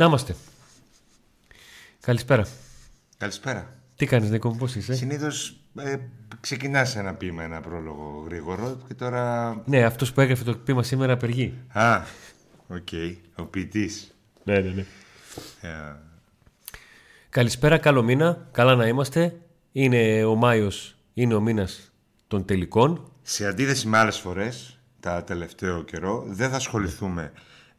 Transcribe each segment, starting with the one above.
Να είμαστε. Καλησπέρα. Καλησπέρα. Τι κάνεις Νίκο, πώς είσαι; Συνήθως ε, ξεκινάς ένα ποίημα, ένα πρόλογο γρήγορο και τώρα... Ναι, αυτός που έγραφε το ποίημα σήμερα απεργεί. Α, οκ. Ο ποιητής. Ναι, ναι, ναι. Ε, Καλησπέρα, καλό μήνα. Καλά να είμαστε. Είναι ο Μάιος, είναι ο μήνας των τελικών. σε αντίθεση με άλλες φορές, τα τελευταίο καιρό, δεν θα ασχοληθούμε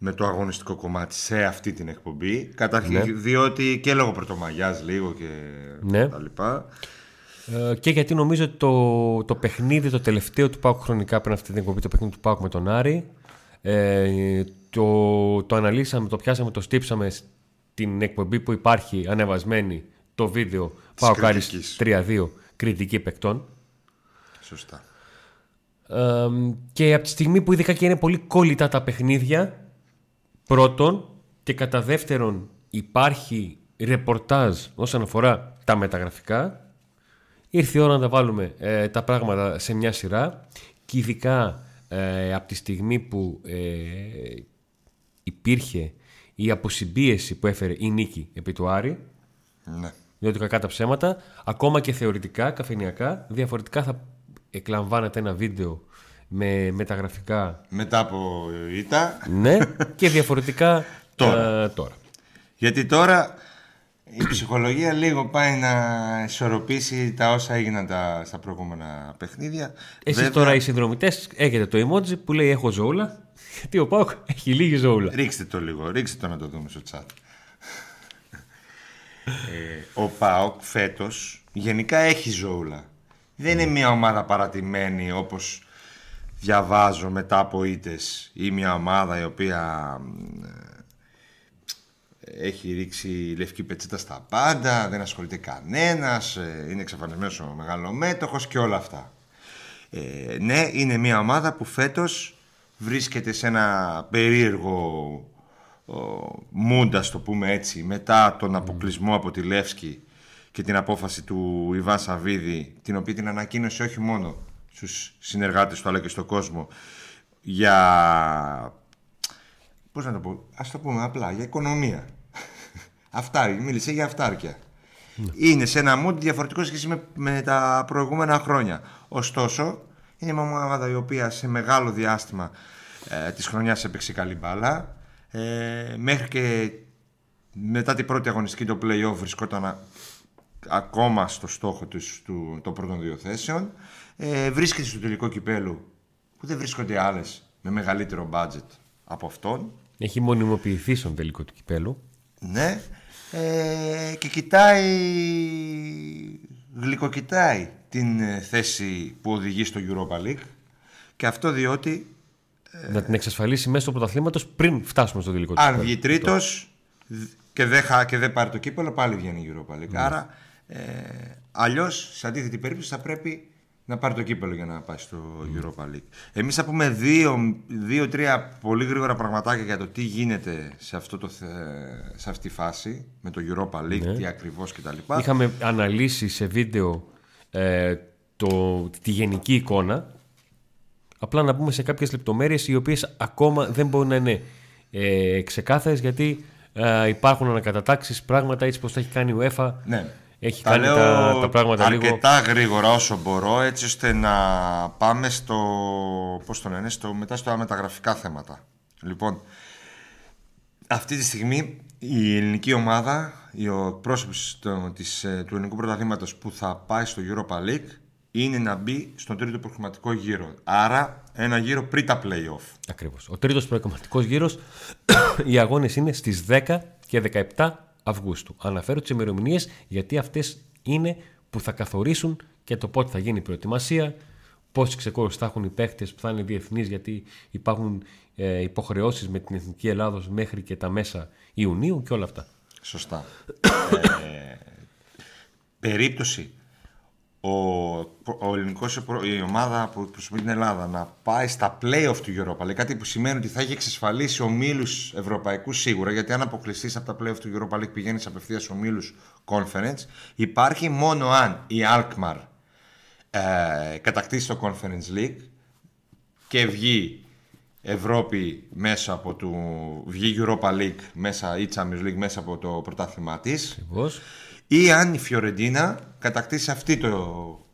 με το αγωνιστικό κομμάτι σε αυτή την εκπομπή. Καταρχήν, Ναι. διότι και λόγω πρωτομαγιάς λίγο και Ναι. τα λοιπά. Ε, και γιατί νομίζω ότι το, το παιχνίδι, το τελευταίο του Πάουκ χρονικά πριν αυτή την εκπομπή, το παιχνίδι του Πάουκ με τον Άρη, ε, το, το αναλύσαμε, το πιάσαμε, το στύψαμε στην εκπομπή που υπάρχει ανεβασμένη το βίντεο Πάουκ Άρης κριτικής. 3-2 κριτική παικτών. Σωστά. Ε, και από τη στιγμή που ειδικά και είναι πολύ κόλλητα τα παιχνίδια, πρώτον και κατά δεύτερον υπάρχει ρεπορτάζ όσον αφορά τα μεταγραφικά, ήρθε η ώρα να τα βάλουμε ε, τα πράγματα σε μια σειρά και ειδικά ε, από τη στιγμή που ε, υπήρχε η αποσυμπίεση που έφερε η νίκη επί του Άρη, Ναι. διότι κακά τα ψέματα, ακόμα και θεωρητικά, καφενιακά, διαφορετικά θα εκλαμβάνεται ένα βίντεο με μεταγραφικά Μετά από ήττα, ναι και διαφορετικά Τώρα. ε, τώρα. γιατί τώρα η ψυχολογία λίγο πάει να ισορροπήσει τα όσα έγιναν τα, στα προηγούμενα παιχνίδια. Εσείς Βέβαια, τώρα οι συνδρομητές έχετε το emoji που λέει έχω ζώουλα γιατί ο Πάουκ έχει λίγη ζώουλα. Ρίξτε το λίγο, ρίξτε το να το δούμε στο chat. ε, ο ΠΑΟΚ φέτος γενικά έχει ζώουλα. Δεν είναι μια ομάδα παρατημένη όπως διαβάζω μετά από ήτες ή μια ομάδα η οποία μ, ε, έχει ρίξει λευκή πετσέτα στα πάντα, δεν ασχολείται κανένας, ε, είναι εξαφανισμένος ο μεγαλομέτωχος και όλα αυτά. Ε, ναι, είναι μια ομάδα που φέτος βρίσκεται σε ένα περίεργο μούντα, ας το πούμε έτσι, μετά τον αποκλεισμό από τη Λεύσκη και την απόφαση του Ιβάν Σαββίδη, την οποία την ανακοίνωσε όχι μόνο στους συνεργάτες του αλλά και στον κόσμο για... Πώς να το πω, ας το πούμε απλά, για οικονομία. Αυτά, μίλησε για αυτάρκεια. Είναι σε ένα mood διαφορετικό σχέση με, με τα προηγούμενα χρόνια. Ωστόσο, είναι μια ομάδα η οποία σε μεγάλο διάστημα ε, της χρονιάς έπαιξε καλή μπάλα. Ε, μέχρι και μετά την πρώτη αγωνιστική το play-off βρισκόταν α- ακόμα στο στόχο τους, του, των πρώτων δύο θέσεων. Ε, βρίσκεται στο τελικό κυπέλου που δεν βρίσκονται άλλες με μεγαλύτερο budget από αυτόν. Έχει μονιμοποιηθεί στον τελικό του κυπέλου. Ναι. Ε, και κοιτάει, γλυκοκοιτάει την ε, θέση που οδηγεί στο Europa League. Και αυτό διότι Να την εξασφαλίσει μέσω του πρωταθλήματος πριν φτάσουμε στο τελικό του αν κυπέλου. βγει τρίτος και δεν, χα- και δεν πάρει το κύπελο, πάλι βγαίνει η Europa League. Άρα, ε, αλλιώς, σε αντίθετη περίπτωση, θα πρέπει να πάρει το κύπελο για να πάει στο Europa League. Εμείς θα πούμε δύο- δύο-τρία πολύ γρήγορα πραγματάκια για το τι γίνεται σε, αυτό το, θε- σε αυτή τη φάση με το Europa League, τι ακριβώς κτλ. Είχαμε αναλύσει σε βίντεο ε, το, τη γενική εικόνα. Απλά να πούμε σε κάποιες λεπτομέρειες οι οποίες ακόμα δεν μπορούν να είναι ε, ξεκάθαρες γιατί ε, υπάρχουν ανακατατάξεις πράγματα έτσι πως τα έχει κάνει η UEFA. Ναι. Έχει Τα κάνει λέω τα, τα πράγματα λίγο... αρκετά γρήγορα όσο μπορώ έτσι ώστε να πάμε στο, πώς το λένε, στο, μετά στα μεταγραφικά θέματα. Λοιπόν, αυτή τη στιγμή η ελληνική ομάδα, η- ο πρόσωπος του, της, ε, του ελληνικού πρωταθλήματος που θα πάει στο Europa League είναι να μπει στον τρίτο προγραμματικό γύρο. Άρα ένα γύρο πριν τα play-off. Ακριβώς. Ο τρίτος προκομματικός γύρος, οι αγώνες είναι στις 10 και 17 Αυγούστου. Αναφέρω τις ημερομηνίες γιατί αυτές είναι που θα καθορίσουν και το πότε θα γίνει η προετοιμασία, πόσοι ξεκόρους θα έχουν οι παίχτες που θα είναι διεθνείς γιατί υπάρχουν ε, υποχρεώσεις με την Εθνική Ελλάδος μέχρι και τα μέσα Ιουνίου και όλα αυτά. Σωστά. ε, περίπτωση ο, ο ελληνικός, η ομάδα που προσωπεί την Ελλάδα να πάει στα play-off του Europa. League, κάτι που σημαίνει ότι θα έχει εξασφαλίσει ομίλους ευρωπαϊκούς σίγουρα, γιατί αν αποκλειστείς από τα play-off του Europa League πηγαίνεις απευθείας ομίλους conference, υπάρχει μόνο αν η Alkmaar ε, κατακτήσει το Conference League και βγει Ευρώπη μέσα από το βγει Europa League μέσα, ή Champions League μέσα από το πρωτάθλημά της. Ή αν η Φιωρεντίνα κατακτήσει αυτή το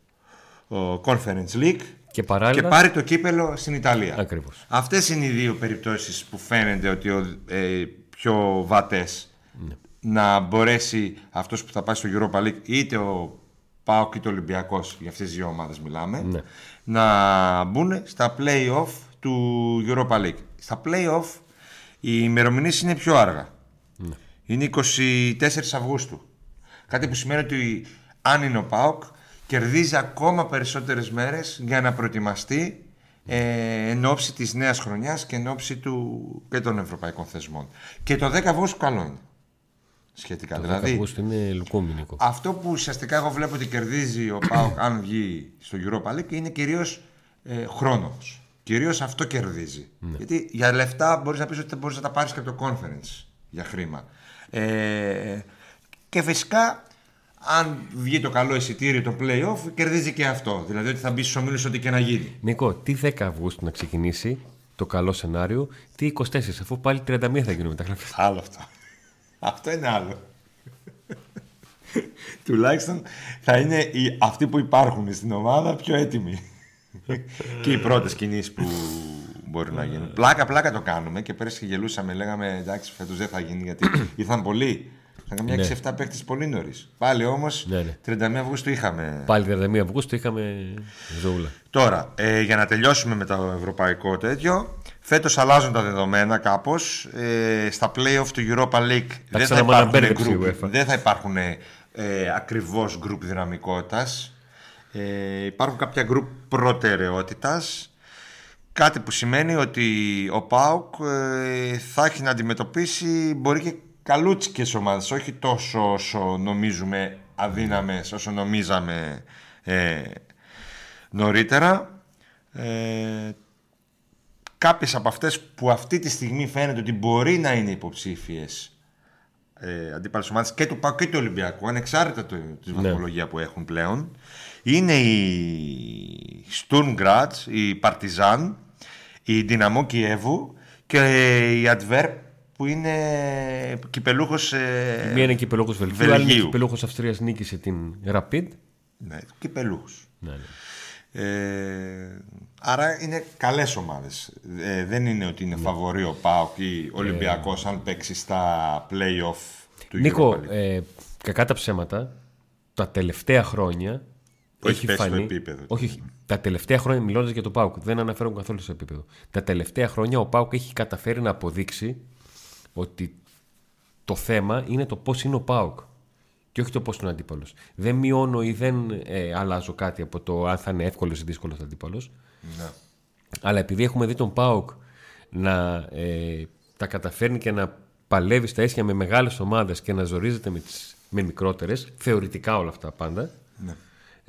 Conference League και, παράλληλα... και πάρει το κύπελο στην Ιταλία. Ακριβώς. Αυτές είναι οι δύο περιπτώσεις που φαίνεται ότι ο, ε, πιο βατές ναι. να μπορέσει αυτός που θα πάει στο Europa League είτε ο Πάοκ είτε ο Ολυμπιακός για αυτές τις δύο ομάδες μιλάμε ναι. να μπουν στα play-off του Europa League. Στα play-off οι ημερομηνίες είναι πιο άργα. Ναι. Είναι 24 Αυγούστου. Κάτι που σημαίνει ότι αν είναι ο ΠΑΟΚ κερδίζει ακόμα περισσότερες μέρες για να προετοιμαστεί ε, εν ώψη της νέας χρονιάς και εν ώψη του, και των ευρωπαϊκών θεσμών. Και το 10 Αυγούστου καλό είναι. Σχετικά. Το δηλαδή, 10 Αυγούστου είναι λουκούμινικο. Αυτό που ουσιαστικά εγώ βλέπω ότι κερδίζει ο ΠΑΟΚ αν βγει στο Europa League είναι κυρίως ε, χρόνος. Κυρίως αυτό κερδίζει. Ναι. Γιατί για λεφτά μπορείς να πεις ότι μπορείς να τα πάρεις και από το conference για χρήμα. Ε, και φυσικά, αν βγει το καλό εισιτήριο το playoff, κερδίζει και αυτό. Δηλαδή ότι θα μπει στους ομίλους ό,τι και να γίνει. Νίκο, τι 10 Αυγούστου να ξεκινήσει το καλό σενάριο, τι 24, αφού πάλι 31 θα γίνουν μεταγραφές. Άλλο αυτό. αυτό είναι άλλο. Τουλάχιστον θα είναι οι, αυτοί που υπάρχουν στην ομάδα πιο έτοιμοι. και οι πρώτες κινήσεις που μπορεί να γίνουν. Πλάκα, πλάκα το κάνουμε και πέρυσι γελούσαμε. Λέγαμε εντάξει, φέτος δεν θα γίνει γιατί ήρθαν πολλοί. Είχαν μια 6-7 παίχτε πολύ νωρίς. Πάλι όμως ναι, 31 ναι. Αυγούστου είχαμε. Πάλι 31 Αυγούστου είχαμε ζώουλα. Τώρα, ε, για να τελειώσουμε με το ευρωπαϊκό τέτοιο, φέτος αλλάζουν τα δεδομένα κάπως. Ε, στα playoff του Europa League δεν θα, υπάρχουν group, δεν θα υπάρχουν ε, ακριβώς γκρουπ δυναμικότητας. Ε, υπάρχουν κάποια γκρουπ προτεραιότητας κάτι που σημαίνει ότι ο ΠΑΟΚ ε, θα έχει να αντιμετωπίσει μπορεί και καλούτσικες ομάδες όχι τόσο όσο νομίζουμε αδύναμες όσο νομίζαμε ε, νωρίτερα ε, κάποιες από αυτές που αυτή τη στιγμή φαίνεται ότι μπορεί να είναι υποψήφιες ε, αντίπαλες ομάδες και του ΠΑΟΚ και του Ολυμπιακού ανεξάρτητα τη ναι. βαθμολογία που έχουν πλέον είναι η Sturm η Παρτιζάν, η Δυναμό Κιέβου και η Adverb που είναι κυπελούχος ε... Μία είναι κυπελούχος Βελγίου, άλλη είναι κυπελούχος Αυστρίας νίκησε την Rapid. Ναι, κυπελούχος. Ναι, ναι. Ε, άρα είναι καλές ομάδες. Ε, δεν είναι ότι είναι ναι. φαβορή ο ΠΑΟΚ ή ο Ολυμπιακός αν παίξει στα play-off του Νίκο, ε, κακά τα ψέματα, τα τελευταία χρόνια έχει, έχει φανεί. επίπεδο. Όχι, τα τελευταία χρόνια, μιλώντας για τον Πάουκ, δεν αναφέρω καθόλου στο επίπεδο. Τα τελευταία χρόνια ο Πάουκ έχει καταφέρει να αποδείξει ότι το θέμα είναι το πώς είναι ο Πάουκ και όχι το πώς είναι ο αντίπαλος. Δεν μειώνω ή δεν ε, αλλάζω κάτι από το αν θα είναι εύκολος ή δύσκολος αντίπαλος. Ναι. Αλλά επειδή έχουμε δει τον Πάουκ να ε, τα καταφέρνει και να παλεύει στα αίσια με μεγάλες ομάδες και να ζορίζεται με, τις, με μικρότερες, θεωρητικά όλα αυτά πάντα. Ναι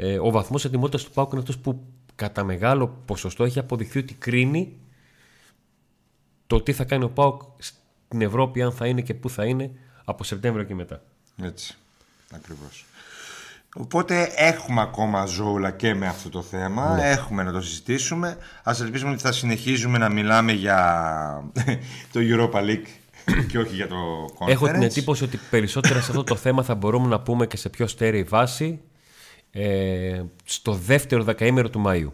ε, ο βαθμός ετοιμότητας του Πάουκ είναι αυτός που κατά μεγάλο ποσοστό έχει αποδειχθεί ότι κρίνει το τι θα κάνει ο Πάουκ στην Ευρώπη, αν θα είναι και πού θα είναι από Σεπτέμβριο και μετά. Έτσι. Ακριβώς. Οπότε έχουμε ακόμα ζώουλα και με αυτό το θέμα. Ναι. Έχουμε να το συζητήσουμε. Α ελπίσουμε ότι θα συνεχίζουμε να μιλάμε για το Europa League και όχι για το Conference. Έχω την εντύπωση ότι περισσότερα σε αυτό το θέμα θα μπορούμε να πούμε και σε πιο στέρεη βάση ε, στο δεύτερο δεκαήμερο του Μαΐου.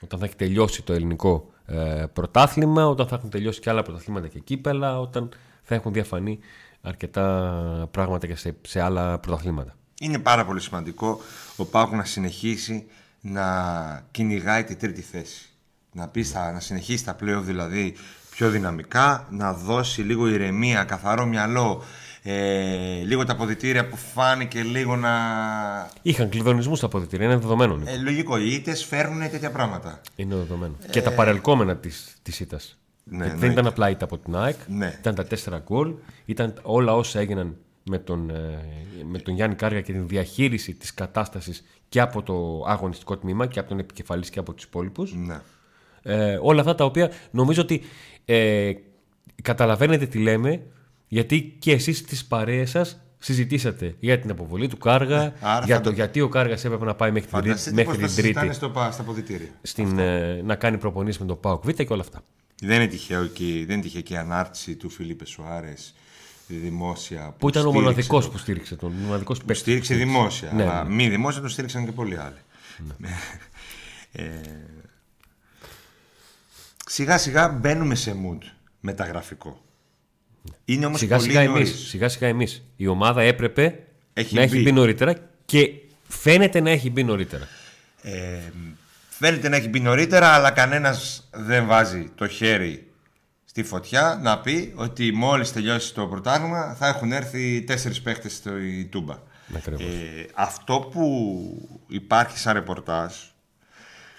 Όταν θα έχει τελειώσει το ελληνικό ε, πρωτάθλημα, όταν θα έχουν τελειώσει και άλλα πρωταθλήματα και κύπελα, όταν θα έχουν διαφανεί αρκετά πράγματα και σε, άλλα πρωταθλήματα. Είναι πάρα πολύ σημαντικό ο Πάκου να συνεχίσει να κυνηγάει τη τρίτη θέση. Να, πει, να συνεχίσει τα πλέον δηλαδή πιο δυναμικά, να δώσει λίγο ηρεμία, καθαρό μυαλό ε, λίγο τα αποδητήρια που φάνηκε λίγο να. Είχαν κλειδονισμούς στα αποδητήρια, είναι δεδομένο. Ε, λογικό, οι ήττες φέρνουν τέτοια πράγματα. Είναι δεδομένο. Ε... Και τα παρελκόμενα της ήττας. Ναι, δεν ήταν απλά ήττα από την ΑΕΚ, ναι. ήταν τα τέσσερα γκολ, ήταν όλα όσα έγιναν με τον, ε, με τον Γιάννη Κάργα και την διαχείριση της κατάστασης και από το αγωνιστικό τμήμα και από τον επικεφαλής και από τους υπόλοιπους. Ναι. Ε, όλα αυτά τα οποία νομίζω ότι ε, καταλαβαίνετε τι λέμε γιατί και εσείς στις παρέες σας συζητήσατε για την αποβολή του Κάργα, άρα για θα το το- γιατί ο Κάργας έπρεπε να πάει μέχρι, την, Τρί- Φανταστείτε μέχρι πώς θα την συζητάνε Τρίτη στο, πα- στα αποδητήρια. στην, ε, να κάνει προπονήσεις με τον Πάοκ Β και όλα αυτά. Δεν είναι τυχαίο εκεί, δεν είναι τυχαία και η ανάρτηση του Φιλίπε Σουάρες δημόσια. Που ήταν ο στήριξε μοναδικός το- που στήριξε τον. μοναδικός που στήριξε δημόσια. Ναι, αλλά ναι. μη δημόσια τον στήριξαν και πολλοί άλλοι. ε, σιγά σιγά μπαίνουμε σε mood μεταγραφικό. Είναι όμως Σιγά πολύ σιγά εμείς. νωρίς. Σιγά σιγά εμείς. Η ομάδα έπρεπε Έχει να έχει μπει. μπει νωρίτερα και φαίνεται να έχει μπει νωρίτερα. Ε, φαίνεται να έχει μπει νωρίτερα, αλλά κανένας δεν βάζει το χέρι στη φωτιά να πει ότι μόλις τελειώσει το πρωτάθλημα θα έχουν έρθει τέσσερις παίχτες στο Τούμπα. Ακριβώς. Ε, αυτό που υπάρχει σαν ρεπορτάζ,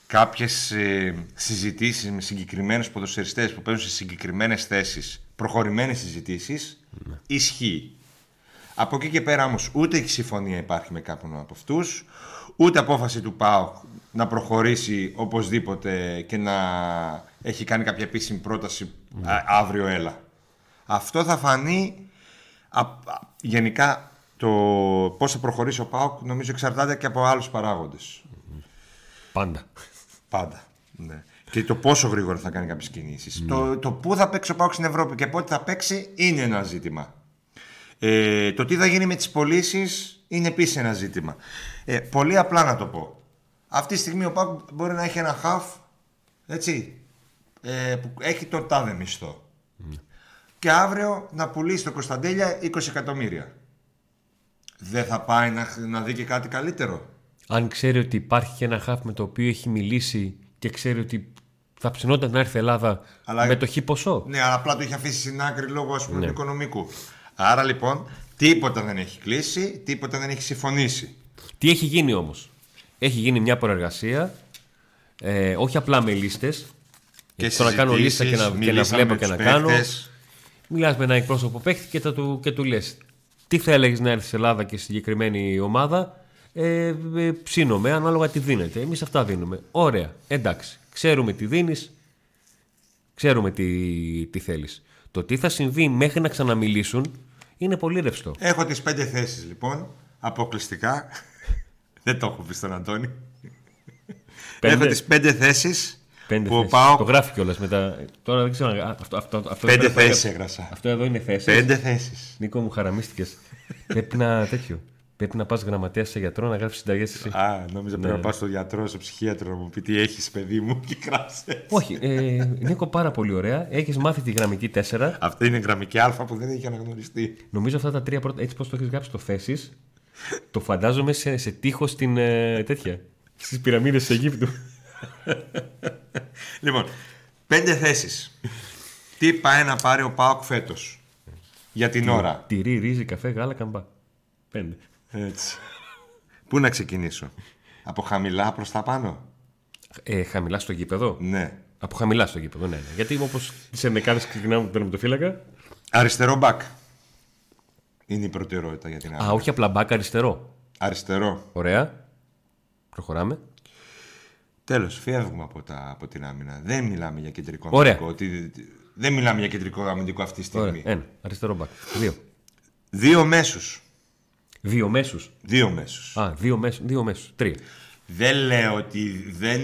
κάποιες ε, συζητήσεις με συγκεκριμένους ποδοσφαιριστές που παίζουν σε συγκεκριμένες θέσεις, προχωρημένες συζητήσεις, ισχύει. Από εκεί και πέρα όμως ούτε η συμφωνία υπάρχει με κάποιον από αυτούς, ούτε απόφαση του ΠΑΟΚ να προχωρήσει οπωσδήποτε και να έχει κάνει κάποια επίσημη πρόταση α, αύριο έλα. Αυτό θα φανεί α, α, γενικά το πώς θα προχωρήσει ο ΠΑΟΚ νομίζω εξαρτάται και από άλλους παράγοντες. Πάντα. Πάντα. Ναι. Και το πόσο γρήγορα θα κάνει κάποιες κινήσεις. Το, το πού θα παίξει ο Πάουκ στην Ευρώπη και πότε θα παίξει είναι ένα ζήτημα. Ε, το τι θα γίνει με τις πωλήσεις είναι επίσης ένα ζήτημα. Ε, πολύ απλά να το πω. Αυτή τη στιγμή ο Πάουκ μπορεί να έχει ένα χαφ έτσι, ε, που έχει τον τάδε μισθό. Και αύριο να πουλήσει το Κωνσταντέλια 20 εκατομμύρια. Δεν θα πάει να, να δει και κάτι καλύτερο. Αν ξέρει ότι υπάρχει και ένα χάφ με το οποίο έχει μιλήσει και ξέρει ότι θα ψινόταν να έρθει η Ελλάδα Αλλά- με το χ ποσό. Ναι, αλλά απλά το είχε αφήσει στην άκρη λόγω ας πούμε, του οικονομικού. Άρα λοιπόν, τίποτα δεν έχει κλείσει, τίποτα δεν έχει συμφωνήσει. Τι έχει γίνει όμως; Έχει γίνει μια προεργασία, ε, όχι απλά με λίστες. Και το να κάνω λίστα και να, συζητήσεις, και να μιλήσαμε βλέπω με και να τους κάνω. παίκτες. Μιλάς με ένα εκπρόσωπο παίχτη και, θα του, και του λες: Τι θα έλεγε να έρθει στην Ελλάδα και στη συγκεκριμένη ομάδα; Ε, ε, ψήνομαι ανάλογα τι δίνεται. Εμείς αυτά δίνουμε. Ωραία. Εντάξει. Ξέρουμε τι δίνεις. Ξέρουμε τι, τι θέλεις. Το τι θα συμβεί μέχρι να ξαναμιλήσουν είναι πολύ ρευστό. Έχω τις πέντε θέσεις λοιπόν, αποκλειστικά. δεν το έχω πει στον Αντώνη. Πέντε. Έχω τις πέντε θέσεις Πέντε που ο θέσεις. Πάοκ... Το γράφει κιόλας μετά. Τώρα δεν ξέρω. α, Αυτό, αυτό, αυτό, Πέντε αυτό- θέσεις έγραψα. Αυτό εδώ είναι θέσεις. Πέντε θέσεις. Νίκο μου χαραμίστηκες. Πρέπει να τέτοιο. Πρέπει να πας γραμματέα σε γιατρό να γράφει συνταγές εσύ. Α, νόμιζα Ναι. πρέπει να πάω στο γιατρό, στο ψυχίατρο να μου πει τι έχεις παιδί μου και κράσε. Όχι, ε, Νίκο, πάρα πολύ ωραία. Έχεις μάθει τη γραμμική 4. Αυτή είναι η γραμμική α που δεν έχει αναγνωριστεί. Νομίζω αυτά τα τρία πρώτα, έτσι πώς το έχεις γράψει το θέσεις, το φαντάζομαι σε, σε τείχος στην ε, τέτοια. Στις πυραμίδες της Αιγύπτου. Λοιπόν, πέντε θέσεις. Τι πάει να πάρει ο Πάοκ φέτος. Για την ώρα; Τυρί, ρύζι, καφέ, γάλα, καμπά. Πέντε. Έτσι. Πού να ξεκινήσω; Από χαμηλά προς τα πάνω; Ε, χαμηλά στο γήπεδο; Ναι. Από χαμηλά στο γήπεδο, ναι. ναι. Γιατί όπως τις ενδεκάδες ξεκινάμε με τον τερματοφύλακα. Αριστερό μπακ. Είναι η προτεραιότητα για την Α, άμυνα. όχι απλά μπακ αριστερό. Αριστερό. Ωραία. Προχωράμε. Τέλος, φεύγουμε από, τα, από την άμυνα. Δεν μιλάμε για κεντρικό Ωραία. αμυντικό. Τι- τι- δεν μιλάμε για κεντρικό αμυντικό αυτή τη στιγμή. Ωραία. Ένα. Αριστερό μπακ. Δύο. Δύο μέσους. Δύο μέσους. Δύο μέσους. Α, δύο μέσους. Δύο μέσους. Τρία. Δεν λέω ότι δεν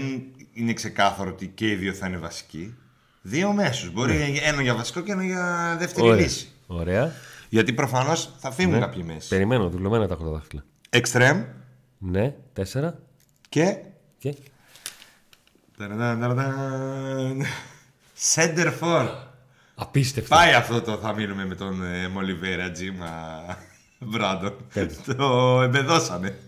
είναι ξεκάθαρο ότι και οι δύο θα είναι βασικοί. Δύο μέσους. Μπορεί ένα για βασικό και ένα για δεύτερη Ναι. Ωραία. λύση. Ωραία. Γιατί προφανώς θα φύγουν Ναι. κάποιοι μέση. Περιμένω, δουλεμένα τα έχω τα δάχτυλα. Εξτρέμ Ναι, τέσσερα. και. Και; Center for. Απίστευτο. Πάει αυτό το θα μείνουμε με τον ε, Μολιβέρα Τζίμα Μπράντον. Πέντε. το εμπεδώσανε.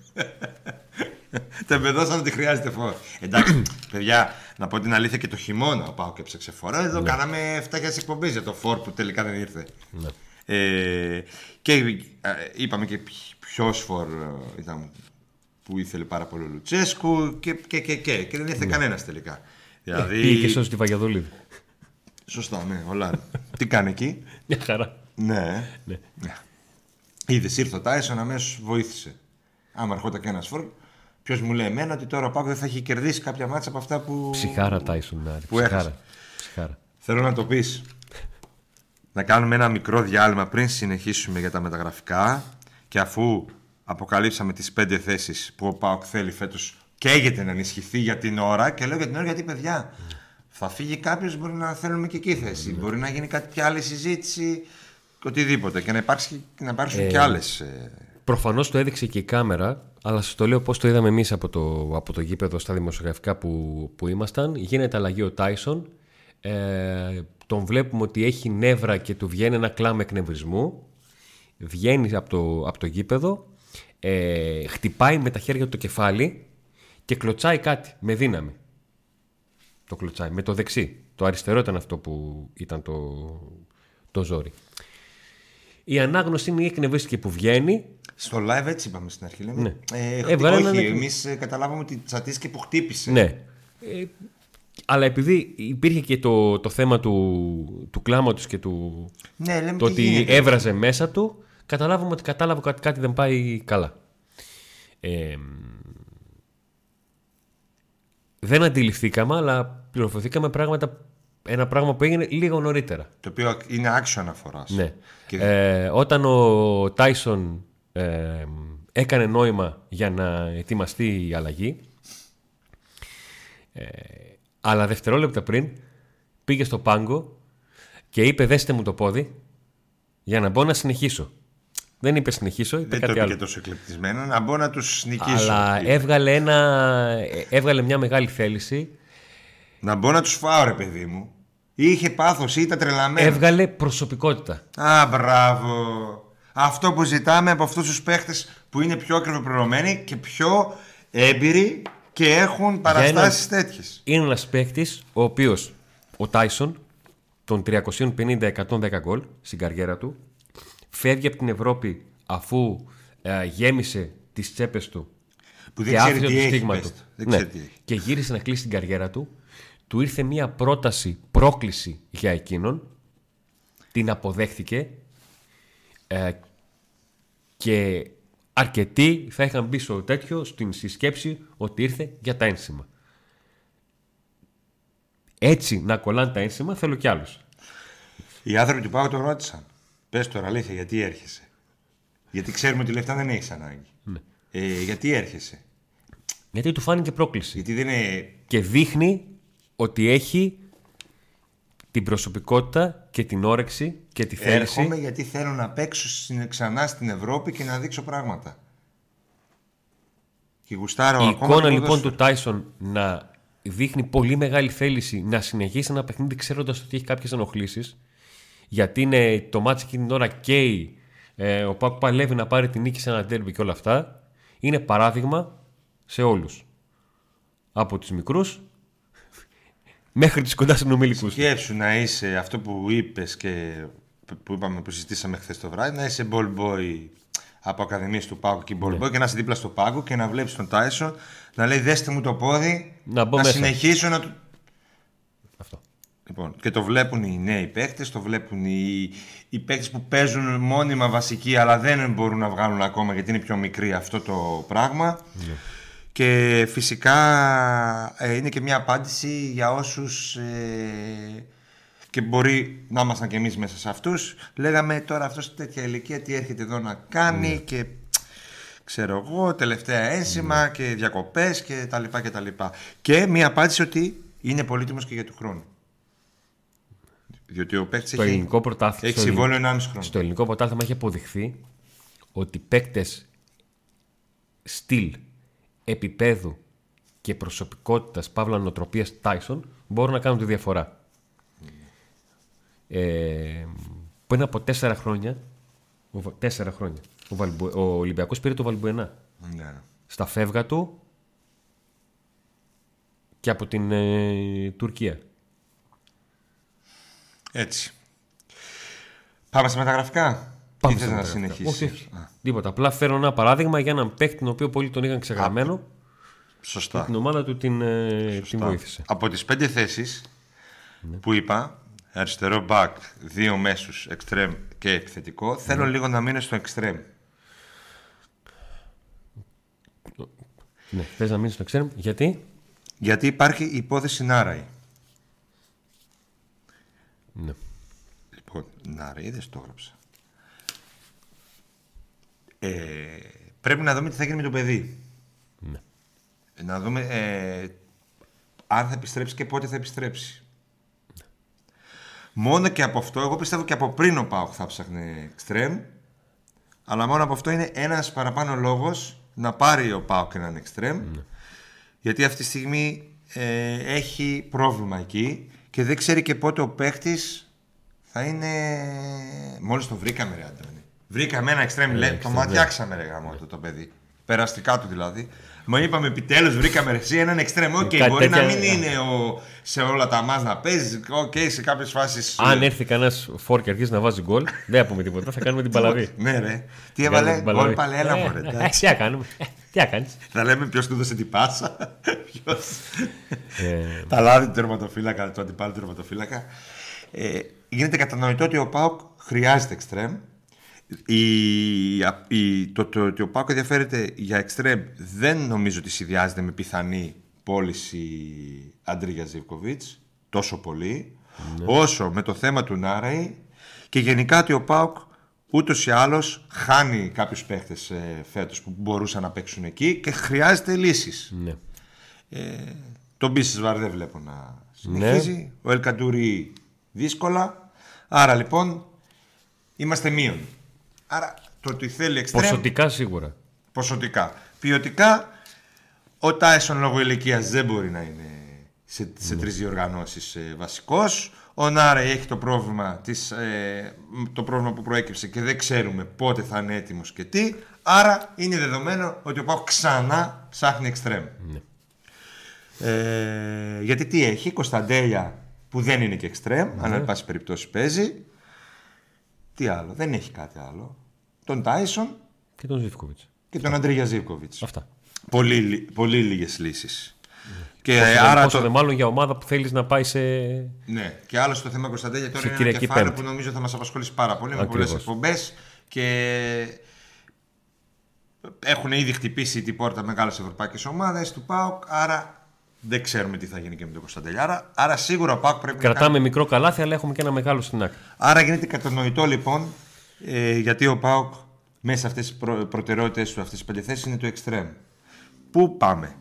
το εμπεδώσανε ότι χρειάζεται φόρ. Εντάξει, παιδιά, να πω την αλήθεια και το χειμώνα ο Πάοκ έψαξε φόρ. Εδώ κάναμε 7.000 εκπομπέ για το φόρ που τελικά δεν ήρθε. Ναι. Ε, και ε, είπαμε και ποιος φόρ ε, ήταν που ήθελε πάρα πολύ ο Λουτσέσκου και, και, και, και, και δεν ήρθε κανένας τελικά. Δηλαδή, Ναι. Πήγε και σώσει τη Βαγιαδολίδη. Σωστά, ναι, όλα. Τι κάνει εκεί; Μια χαρά. Ναι. Ναι. Είδες, ήρθε ο Τάισον, αμέσως βοήθησε. Άμα ερχόταν και ένας φόρ, ποιος μου λέει εμένα ότι τώρα ο Πάκο δεν θα έχει κερδίσει κάποια μάτσα από αυτά που. Ψυχάρα Τάισον. Άρη. Που έχασε. Ψυχάρα. Ψυχάρα. Θέλω να το πεις. να κάνουμε ένα μικρό διάλειμμα πριν συνεχίσουμε για τα μεταγραφικά και αφού αποκαλύψαμε τις πέντε θέσεις που ο ΠΑΟΚ θέλει φέτος καίγεται να ενισχυθεί για την ώρα και λέω για την ώρα γιατί παιδιά θα φύγει κάποιος μπορεί να θέλουμε και εκεί θέση. Μπορεί να γίνει κάτι πια άλλη συζήτηση οτιδήποτε και να, υπάρξει, να υπάρξουν Ε, και άλλες ε, Προφανώς το έδειξε και η κάμερα, αλλά σας το λέω πώς το είδαμε εμείς από το, από το γήπεδο στα δημοσιογραφικά που, που ήμασταν. Γίνεται αλλαγή ο Τάισον. Ε, τον βλέπουμε ότι έχει νεύρα και του βγαίνει ένα κλάμα εκνευρισμού. Βγαίνει από το, από το γήπεδο, ε, χτυπάει με τα χέρια του το κεφάλι και κλωτσάει κάτι με δύναμη. Το κλωτσάει με το δεξί. Το αριστερό ήταν αυτό που ήταν το, το ζόρι. Η ανάγνωση είναι η εκνευρίστηκε που βγαίνει, Στο live έτσι είπαμε στην αρχή. Λέμε. Ναι. Ε, χτι- Έβγαλε όχι, έναν- εμείς καταλάβαμε ότι τσατίστηκε που χτύπησε. Ναι. Ε, αλλά επειδή υπήρχε και το, το θέμα του, του κλάματος και του Ναι, λέμε το τι ότι γίνεται. έβραζε μέσα του, καταλάβαμε ότι κατάλαβε ότι κάτι δεν πάει καλά. Ε, δεν αντιληφθήκαμε, αλλά πληροφορηθήκαμε πράγματα, ένα πράγμα που έγινε λίγο νωρίτερα. Το οποίο είναι άξιο αναφοράς. Ναι. Και- Ε, όταν ο Τάισον ε, έκανε νόημα για να ετοιμαστεί η αλλαγή, ε, αλλά δευτερόλεπτα πριν πήγε στο πάγκο και είπε δέστε μου το πόδι για να μπω να συνεχίσω. Δεν είπε συνεχίσω, είπε Δεν το κάτι είπε άλλο. και τόσο εκλεπτισμένο. Να μπω να τους νικήσω. Αλλά έβγαλε, ένα, ε, έβγαλε μια μεγάλη θέληση, Να μπω να τους φάω, ρε παιδί μου. Ή είχε πάθος ή ήταν τρελαμένος. έβγαλε προσωπικότητα. Α, μπράβο. Αυτό που ζητάμε από αυτούς τους παίχτες που είναι πιο ακριβοπληρωμένοι και πιο έμπειροι και έχουν παραστάσεις τέτοιες. Είναι ένας παίκτη ο οποίος, ο Τάισον, των 350-110 γκολ στην καριέρα του, φεύγει από την Ευρώπη αφού ε, γέμισε τις τσέπες του Που δεν και ξέρει άφησε τι το έχει, στίγμα πες του. του. Δεν Ναι. ξέρει τι έχει. Και γύρισε να κλείσει την καριέρα του. Του ήρθε μια πρόταση, πρόκληση για εκείνον. Την αποδέχτηκε. ε, και αρκετοί θα είχαν μπει στο τέτοιο, στην συσκέψη ότι ήρθε για τα ένσημα. Έτσι να κολλάνε τα ένσημα θέλω κι άλλους. Οι άνθρωποι του Πάου το ρώτησαν. Πες τώρα αλήθεια, γιατί έρχεσαι; Γιατί ξέρουμε ότι λεφτά δεν έχεις ανάγκη. Ναι. Ε, γιατί έρχεσαι; Γιατί του φάνηκε πρόκληση. Γιατί δεν είναι. Και δείχνει ότι έχει την προσωπικότητα και την όρεξη και τη θέληση. Έρχομαι γιατί θέλω να παίξω στην- ξανά στην Ευρώπη και να δείξω πράγματα. Και γουστάρω Η ακόμα εικόνα το λοιπόν ποδόσφαιρο. του Τάισον να δείχνει πολύ μεγάλη θέληση να συνεχίσει ένα παιχνίδι ξέροντας ότι έχει κάποιες ενοχλήσεις. Γιατί είναι το μάτι εκείνη την ώρα καίει. Ε, ο Πάκου παλεύει να πάρει την νίκη σε ένα τέρμπι και όλα αυτά. Είναι παράδειγμα σε όλους. Από τους μικρούς μέχρι του κοντά συνομιλικούς. Σκέψου να είσαι αυτό που είπες και που είπαμε που συζητήσαμε χθες το βράδυ, να είσαι ball boy από ακαδημίες του Πάγου και ball Ναι. boy και να είσαι δίπλα στο Πάγο και να βλέπεις τον Τάισον να λέει δέστε μου το πόδι, Να μπω μέσα». συνεχίσω να του... Αυτό. Λοιπόν, και το βλέπουν οι νέοι παίκτες, το βλέπουν οι, οι παίκτες που παίζουν μόνιμα βασική αλλά δεν μπορούν να βγάλουν ακόμα γιατί είναι πιο μικρή αυτό το πράγμα. Και φυσικά ε, είναι και μια απάντηση για όσους ε, και μπορεί να ήμασταν και εμείς μέσα σε αυτούς. Λέγαμε τώρα αυτός σε τέτοια ηλικία τι έρχεται εδώ να κάνει και ξέρω εγώ, τελευταία ένσημα και διακοπές και τα λοιπά και τα λοιπά. Και μια απάντηση ότι είναι πολύτιμος και για του χρόνου. Διότι ο παίκτης Το έχει, ελληνικό πρωτάθλημα. έχει στο συμβόλαιο 1,5 χρόνο. Στο ελληνικό πρωτάθλημα έχει αποδειχθεί ότι παίκτες στυλ, επίπεδου και προσωπικότητας παύλα νοοτροπίας Tyson μπορούν να κάνουν τη διαφορά. Ε, πριν από τέσσερα χρόνια, ο Βα- τέσσερα χρόνια, ο, Βαλμπου, ο Ολυμπιακός πήρε το Βαλμπουενά Ναι. στα φεύγα του και από την ε, Τουρκία. Έτσι. Πάμε στα μεταγραφικά. Πάμε Ή θες στα να μεταγραφικά. συνεχίσεις; Όχι, όχι. Τίποτα. Απλά φέρω ένα παράδειγμα για έναν παίκτη τον οποίο πολλοί τον είχαν ξεγραμμένο. Σωστά. Την ομάδα του την, ε, την βοήθησε. Από τις πέντε θέσεις Ναι. που είπα, αριστερό μπακ, δύο μέσους, εξτρέμ και επιθετικό, θέλω Ναι. λίγο να μείνω στο εξτρέμ. Ναι, θες να μείνεις στο εξτρέμ; Γιατί; Γιατί υπάρχει η υπόθεση Νάραη. Ναι. Λοιπόν, Νάραη, είδες το έγραψα. Ε, πρέπει να δούμε τι θα γίνει με το παιδί. Ναι. Να δούμε ε, αν θα επιστρέψει και πότε θα επιστρέψει. Μόνο και από αυτό, εγώ πιστεύω και από πριν ο Πάοκ θα ψάχνει εξτρέμ. Αλλά μόνο από αυτό είναι ένας παραπάνω λόγος να πάρει ο Πάοκ έναν εξτρέμ. Γιατί αυτή τη στιγμή ε, έχει πρόβλημα εκεί και δεν ξέρει και πότε ο παίχτης θα είναι. Μόλις το βρήκαμε, ρε Αντώνη. Βρήκαμε ένα εξτρέμ, λέει. Το εξτρέμ, ματιάξαμε, ρε γάμο, το, το παιδί. Περαστικά του δηλαδή. Μα είπαμε επιτέλους βρήκαμε ρε, εσύ έναν εξτρέμ. Οκ, Κάτι μπορεί να τέτοια- μην είναι ο, σε όλα τα μάτς να παίζεις. Οκ, σε κάποιες φάσεις. Αν έρθει κανένας φορ και αρχίσει να βάζει γκολ, δεν θα πούμε τίποτα. Θα κάνουμε την παλαβή. Ναι, ρε. Τι Θα κάνουμε έβαλε, την γκολ παλαβή. πάλι έλα μωρέ, Ε, εντάξει. Τι να κάνουμε; Ε, Τι να κάνεις; Θα λέμε ποιος του έδωσε την πάσα. Ποιος... Ε, Τα λάθη του τερματοφύλακα, του αντιπάλου τερματοφύλακα. Ε, γίνεται κατανοητό ότι ο ΠΑΟΚ χρειάζεται εξτρέμ. Η, η, το, το, ότι ο Πάουκ ενδιαφέρεται για εξτρέμ δεν νομίζω ότι συνδυάζεται με πιθανή πώληση Αντρίγια Ζιβκοβιτς τόσο πολύ όσο με το θέμα του Νάρεϊ και γενικά ότι ο Πάουκ ούτως ή άλλως χάνει κάποιους παίχτες ε, φέτος που μπορούσαν να παίξουν εκεί και χρειάζεται λύσεις. ναι. Ε, τον Μπίσεσβαρ δεν βλέπω να συνεχίζει. Ο Ελκαντούρη δύσκολα. Άρα λοιπόν είμαστε μείον. Άρα το ότι θέλει εξτρέμ Ποσοτικά σίγουρα. ποσοτικά. Ποιοτικά ο Τάισον λόγω ηλικίας δεν μπορεί να είναι σε, σε Ναι. τρεις διοργανώσεις ε, βασικός. Ο Νάρε έχει το πρόβλημα, της, ε, το πρόβλημα που προέκυψε και δεν ξέρουμε πότε θα είναι έτοιμος και τι. Άρα είναι δεδομένο ότι ο Πάο ξανά ψάχνει εξτρέμ. Ναι. Ε, γιατί τι έχει, Κωνσταντέλια που δεν είναι και εξτρέμ, Ναι. αν εν πάση περιπτώσει παίζει. Τι άλλο, δεν έχει κάτι άλλο. Τον Τάισον Και τον Ζήφκοβιτς. και τον Αντρίγια Ζίβκοβιτς. Αυτά. Πολύ, λι- πολύ λίγες λύσεις. Και Πόσο, δε- άρα πόσο το... δε μάλλον για ομάδα που θέλεις να πάει σε. Ναι, και άλλο στο θέμα Κωνσταντέλια τώρα Σε είναι ένα Κυριακή κεφάλαιο Πέμπτη. που νομίζω θα μας απασχολήσει πάρα πολύ με Ακριβώς. πολλές εκπομπές και έχουν ήδη χτυπήσει την πόρτα μεγάλες ευρωπαϊκές ομάδες του ΠΑΟΚ, άρα δεν ξέρουμε τι θα γίνει και με τον Κωνσταντέλια. Άρα, άρα σίγουρα ο ΠΑΟΚ πρέπει να Κρατάμε κάνει... μικρό καλάθι, αλλά έχουμε και ένα μεγάλο στην άκρη. Άρα γίνεται κατανοητό λοιπόν ε, γιατί ο ΠΑΟΚ μέσα σε αυτές τις προ... προτεραιότητες του, αυτές τις πέντε θέσεις είναι το εξτρέμ. Πού πάμε;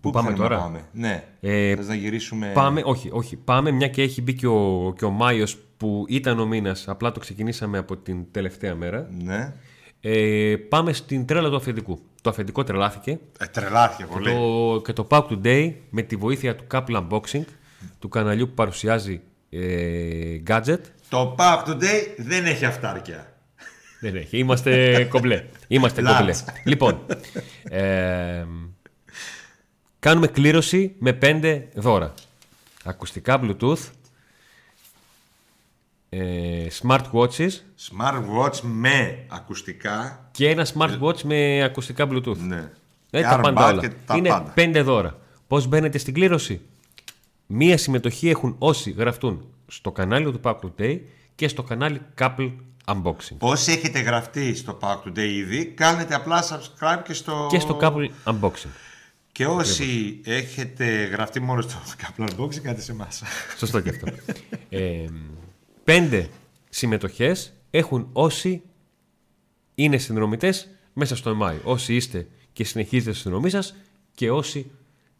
Πού πάμε θέλουμε να τώρα; Πάμε; Ναι. Ε, Θες να γυρίσουμε... Πάμε, όχι, όχι. Πάμε μια και έχει μπει και ο, και ο Μάιος που ήταν ο μήνας. Απλά το ξεκινήσαμε από την τελευταία μέρα. Ναι. Ε, πάμε στην τρέλα του αφεντικού. Το αφεντικό τρελάθηκε. Ε, τρελάθηκε πολύ. Το, και το Pack Today με τη βοήθεια του Couple Unboxing, του καναλιού που παρουσιάζει ε, gadget. Το Pack Today δεν έχει αυτάρκεια. Δεν έχει. Είμαστε κομπλέ. Είμαστε Λάτς. κομπλέ. λοιπόν, ε, κάνουμε κλήρωση με πέντε δώρα. Ακουστικά Bluetooth, ε, smart watches Smartwatch με ακουστικά. και ένα smart watch με ακουστικά Bluetooth. Ναι. Ε, Και τα πάντα armband όλα. και τα Είναι πάντα. πέντε δώρα. Πώς μπαίνετε στην κλήρωση; Μία συμμετοχή έχουν όσοι γραφτούν στο κανάλι του Pack Today και στο κανάλι Couple Unboxing. Όσοι έχετε γραφτεί στο Pack Today ήδη, κάνετε απλά subscribe και στο... Και στο Couple Unboxing. Και όσοι έχετε γραφτεί μόνο στο Couple Unboxing, κάντε σε εμάς. Σωστό και αυτό. ε, πέντε συμμετοχές έχουν όσοι είναι συνδρομητές μέσα στο Μάιο. Όσοι είστε και συνεχίζετε στη συνδρομή σας και όσοι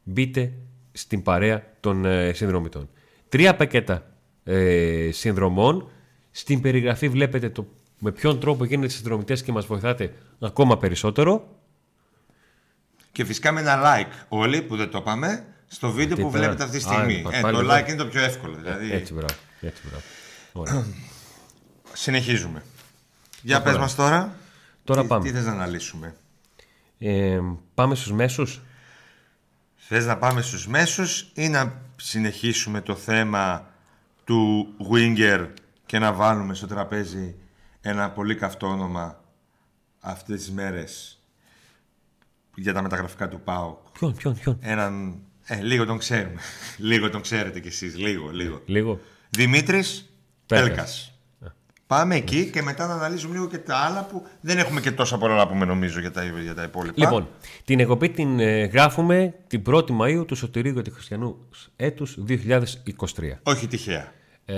μπείτε στην παρέα των ε, συνδρομητών. Τρία πακέτα ε, συνδρομών. Στην περιγραφή βλέπετε το, με ποιον τρόπο γίνετε συνδρομητές και μας βοηθάτε ακόμα περισσότερο. Και φυσικά με ένα like όλοι που δεν το είπαμε στο βίντεο Τι που τώρα. βλέπετε αυτή τη Α, στιγμή. πα- Ε, πάλι το εδώ. like είναι το πιο εύκολο. Δηλαδή, Έτσι, μπράβο. Έτσι, μπράβο. Ωραία. συνεχίζουμε. Για πες μας τώρα. Τώρα τι, πάμε. Τι θες να αναλύσουμε; Ε, πάμε στους μέσους; Θες να πάμε στους μέσους ή να συνεχίσουμε το θέμα του Winger και να βάλουμε στο τραπέζι ένα πολύ καυτό όνομα αυτές τις μέρες για τα μεταγραφικά του ΠΑΟΚ; Ποιον, ποιον, ποιον; Έναν... Ε, λίγο τον ξέρουμε. λίγο τον ξέρετε κι εσείς. Λίγο, λίγο. Λίγο. Δημήτρης Πέλκας. Πέλκας. Πάμε εκεί και μετά να αναλύσουμε λίγο και τα άλλα που δεν έχουμε και τόσα πολλά να πούμε νομίζω για τα, για τα υπόλοιπα. Λοιπόν, την εκπομπή την ε, γράφουμε την 1η Μαΐου του Σωτηρίου για τη Χριστιανού έτους 2023. Όχι τυχαία. Ε,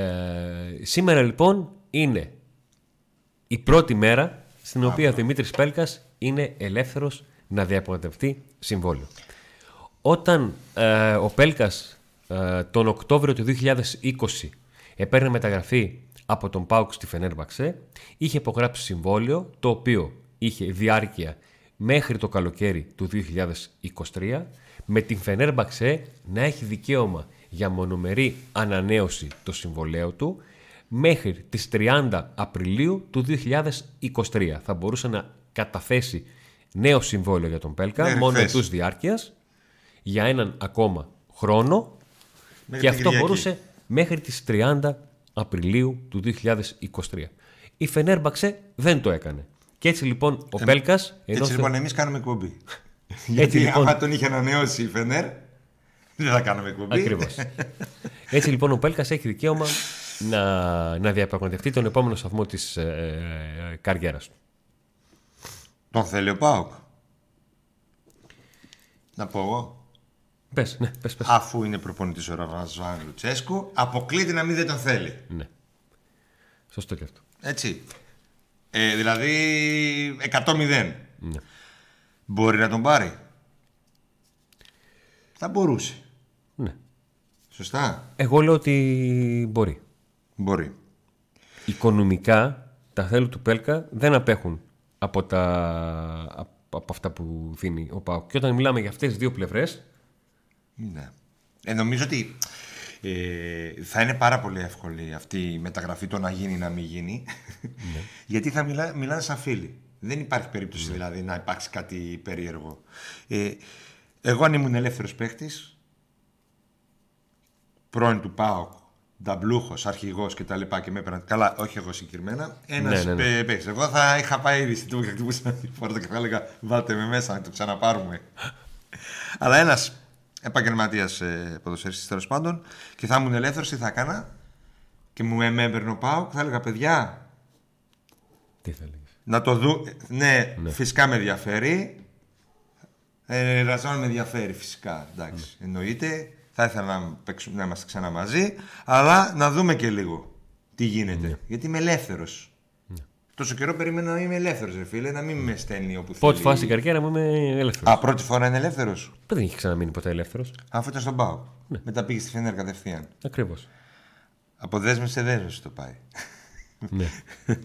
σήμερα λοιπόν είναι η πρώτη μέρα στην οποία ο Δημήτρης Πέλκας είναι ελεύθερος να διαπραγματευτεί συμβόλαιο. Όταν ε, ο Πέλκας ε, τον Οκτώβριο του 2020 επέρνε μεταγραφή από τον Πάουκ στη Φενέρμπαξε, είχε υπογράψει συμβόλαιο το οποίο είχε διάρκεια μέχρι το καλοκαίρι του 2023 με την Φενέρμπαξε να έχει δικαίωμα για μονομερή ανανέωση το συμβολέου του μέχρι τις 30 Απριλίου του 2023. Θα μπορούσε να καταθέσει νέο συμβόλαιο για τον Πέλκα, Ναι, μόνο χθες. τους διάρκειας, για έναν ακόμα χρόνο Μέχρι και την αυτό Κυριακή. μπορούσε μέχρι τις 30 Απριλίου του 2023. Η Φενέρμπαξε δεν το έκανε. Και έτσι λοιπόν ο Πέλκας... ενώ Έτσι θε- λοιπόν εμείς κάνουμε εκπομπή. Γιατί λοιπόν- άμα τον είχε ανανεώσει η Φενέρ, δεν θα κάνουμε εκπομπή. Ακριβώς. Έτσι λοιπόν ο Πέλκας έχει δικαίωμα να, να διαπραγματευτεί τον επόμενο σταθμό της ε, ε, καριέρας του. Τον θέλει ο Πάοκ. Να πω εγώ. Πες, ναι, πες, πες. Αφού είναι προπονητής ο Ραβαζάν Λουτσέσκου, αποκλείται να μην δεν τον θέλει. Ναι. Σωστό και αυτό. Έτσι. Ε, δηλαδή 100-0. Ναι. Μπορεί να τον πάρει; Θα μπορούσε. ναι. Σωστά. Εγώ λέω ότι μπορεί. Μπορεί. Οικονομικά τα θέλη του Πέλκα δεν απέχουν από, τα, από, από αυτά που δίνει ο Πάουκ. Και όταν μιλάμε για αυτές τις δύο πλευρές, Ναι. Ε, νομίζω ότι ε, θα είναι πάρα πολύ εύκολη αυτή η μεταγραφή το να γίνει ή να μην γίνει. Γιατί θα μιλά, μιλάνε σαν φίλοι. Δεν υπάρχει περίπτωση δηλαδή να υπάρξει κάτι περίεργο. Ε, εγώ αν ήμουν ελεύθερος παίχτης, πρώην του ΠΑΟΚ, νταμπλούχος, αρχηγός και τα λοιπά και με έπαιρναν. Καλά, όχι εγώ συγκεκριμένα. Ένας Ναι, ναι, ναι. παίχτη. Εγώ θα είχα πάει ήδη στην του είχα χτυπήσει τη πόρτα και θα έλεγα Βάλτε με μέσα να το ξαναπάρουμε. Αλλά ένας επαγγελματίας ε, ποδοσφαιριστής τέλος πάντων και θα ήμουν ελεύθερος, τι θα έκανα; Και μου με έπαιρνε ο Πάοκ, θα έλεγα παιδιά, τι θα έλεγες; να το δω. Ναι, φυσικά με ενδιαφέρει. Ε, Ραζάν με ενδιαφέρει φυσικά. Εντάξει, εννοείται. Θα ήθελα να, παίξουμε, να είμαστε ξανά μαζί. Αλλά να δούμε και λίγο τι γίνεται. Γιατί είμαι ελεύθερος. Τόσο καιρό περίμενα να είμαι ελεύθερος, ρε φίλε, να μην με στέλνει όπου Πρώτη θέλει. φάση στην καριέρα μου είμαι ελεύθερος. Α, πρώτη φορά είναι ελεύθερος; Δεν έχει ξαναμείνει ποτέ ελεύθερος. Αφού ήταν στον Πάο. Μετά πήγε στη Φενέρ κατευθείαν. Ακριβώς. Από δέσμευση σε δέσμευση το πάει. ναι.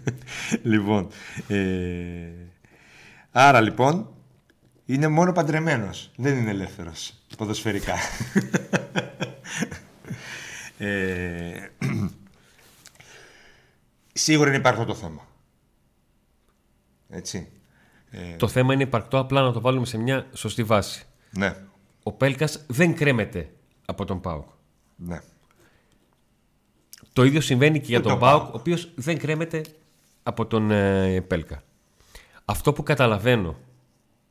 λοιπόν. Ε... Άρα λοιπόν είναι μόνο παντρεμένος. Δεν είναι ελεύθερος. Ποδοσφαιρικά. ε... Σίγουρα είναι υπαρκτό το θέμα. Έτσι. Ε, Το θέμα είναι υπαρκτό, απλά να το βάλουμε σε μια σωστή βάση. ναι. Ο Πέλκας δεν κρέμεται από τον Πάουκ. Ναι. Το ίδιο συμβαίνει και για Ούτε τον ο Πάουκ, ΠΑΟΚ. ο οποίος δεν κρέμεται από τον ε, Πέλκα. Αυτό που καταλαβαίνω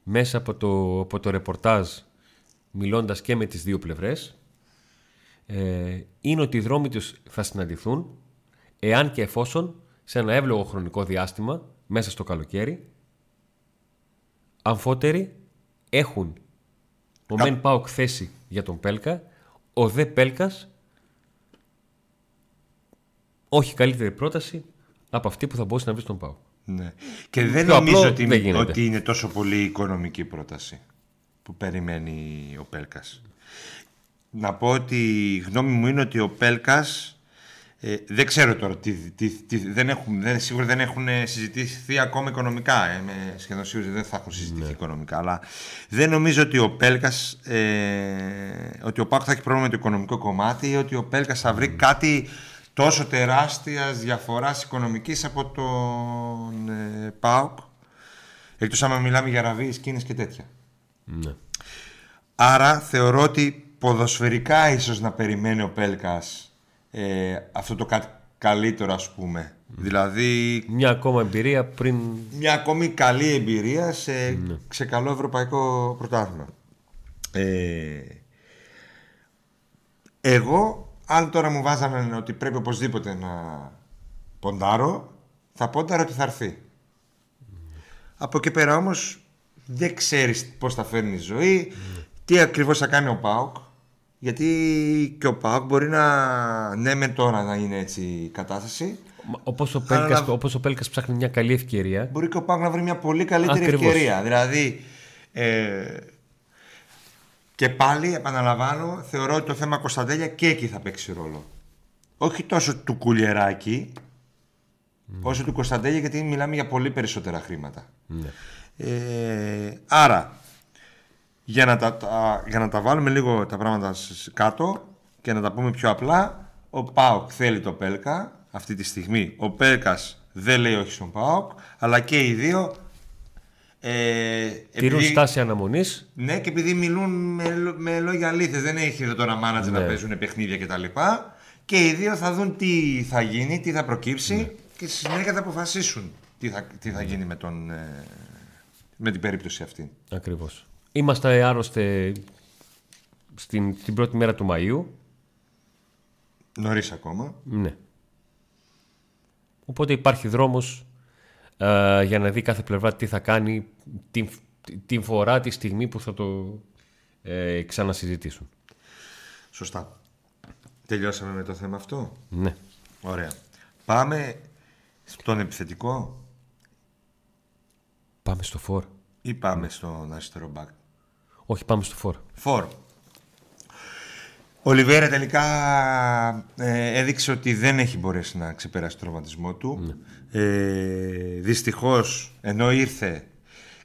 μέσα από το, από το ρεπορτάζ, μιλώντας και με τις δύο πλευρές, ε, είναι ότι οι δρόμοι τους θα συναντηθούν εάν και εφόσον σε ένα εύλογο χρονικό διάστημα, μέσα στο καλοκαίρι, αμφότεροι έχουν ο Μεν Πάοκ θέση για τον Πέλκα, ο Δε Πέλκας όχι καλύτερη πρόταση από αυτή που θα μπορούσε να βρει στον Πάοκ. Ναι. Και δεν Πιο νομίζω απλό ότι, δεν γίνεται. ότι είναι τόσο πολύ οικονομική πρόταση που περιμένει ο Πέλκας. Να πω ότι η γνώμη μου είναι ότι ο Πέλκας ε, δεν ξέρω τώρα τι, τι, τι- δεν έχουν, δεν, σίγουρα δεν έχουν συζητηθεί ακόμα οικονομικά. Ε, είμαι σχεδόν σίγουρος ότι δεν θα έχουν συζητηθεί οικονομικά. Αλλά δεν νομίζω ότι ο Πέλκας ε, ότι ο Πάκ θα έχει πρόβλημα με το οικονομικό κομμάτι ή ότι ο Πέλκας θα βρει κάτι τόσο τεράστιας διαφοράς οικονομικής από τον ε, ΠΑΟΚ εκτός άμα μιλάμε για ραβίες, Κίνες και τέτοια. Ναι. Άρα θεωρώ ότι ποδοσφαιρικά ίσως να περιμένει ο Πέλκας ε, αυτό το κάτι καλύτερο ας πούμε. Δηλαδή Μια ακόμα εμπειρία πριν. μια ακόμη καλή εμπειρία σε, σε καλό ευρωπαϊκό πρωτάθλημα. Ε, εγώ, αν τώρα μου βάζανε ότι πρέπει οπωσδήποτε να ποντάρω, θα πόνταρα ότι θα έρθει. Από εκεί πέρα όμως δεν ξέρεις πώς θα φέρνει η ζωή, τι ακριβώς θα κάνει ο ΠΑΟΚ. Γιατί και ο ΠΑΟΚ μπορεί να, ναι με τώρα να είναι έτσι η κατάσταση, Όπως ο, Πέλκας, όπως ο Πέλκας ψάχνει μια καλή ευκαιρία. Μπορεί και ο Πάουκ να βρει μια πολύ καλύτερη Ακριβώς. ευκαιρία. Δηλαδή. Ε, και πάλι, επαναλαμβάνω, θεωρώ ότι το θέμα Κωνσταντέλια και εκεί θα παίξει ρόλο. Όχι τόσο του κουλιεράκι, όσο του Κωνσταντέλια, γιατί μιλάμε για πολύ περισσότερα χρήματα. Ναι. Ε, άρα, για να, τα, τα- για να τα βάλουμε λίγο τα πράγματα σ- κάτω και να τα πούμε πιο απλά, ο ΠΑΟΚ θέλει το Πέλκα αυτή τη στιγμή. Ο Πέλκας δεν λέει όχι στον ΠΑΟΚ, αλλά και οι δύο ε, Τηρούν επειδή- στάση αναμονής. ναι, και επειδή μιλούν με, λο- με λόγια αλήθειες, δεν έχει εδώ τώρα μάνατζερ να Ναι. παίζουν παιχνίδια κτλ. Και οι δύο θα δουν τι θα γίνει, τι θα προκύψει Ναι. και στη συνέχεια θα αποφασίσουν τι θα, τι θα γίνει με, τον, ε, με την περίπτωση αυτή. Ακριβώς. Είμαστε άρρωστε στην, την πρώτη μέρα του Μαΐου. Νωρίς ακόμα. Ναι. Οπότε υπάρχει δρόμος ε, για να δει κάθε πλευρά τι θα κάνει την, την φορά, τη στιγμή που θα το ε, ξανασυζητήσουν. Σωστά. Τελειώσαμε με το θέμα αυτό; Ναι. Ωραία. Πάμε στον επιθετικό; Πάμε στο φόρ. ή πάμε στον αριστερό μπακ; Όχι, πάμε στο φόρ. Φορ. Ο Λιβέρα τελικά ε, έδειξε ότι δεν έχει μπορέσει να ξεπεράσει τον τραυματισμό του. Ε, δυστυχώς, ενώ ήρθε,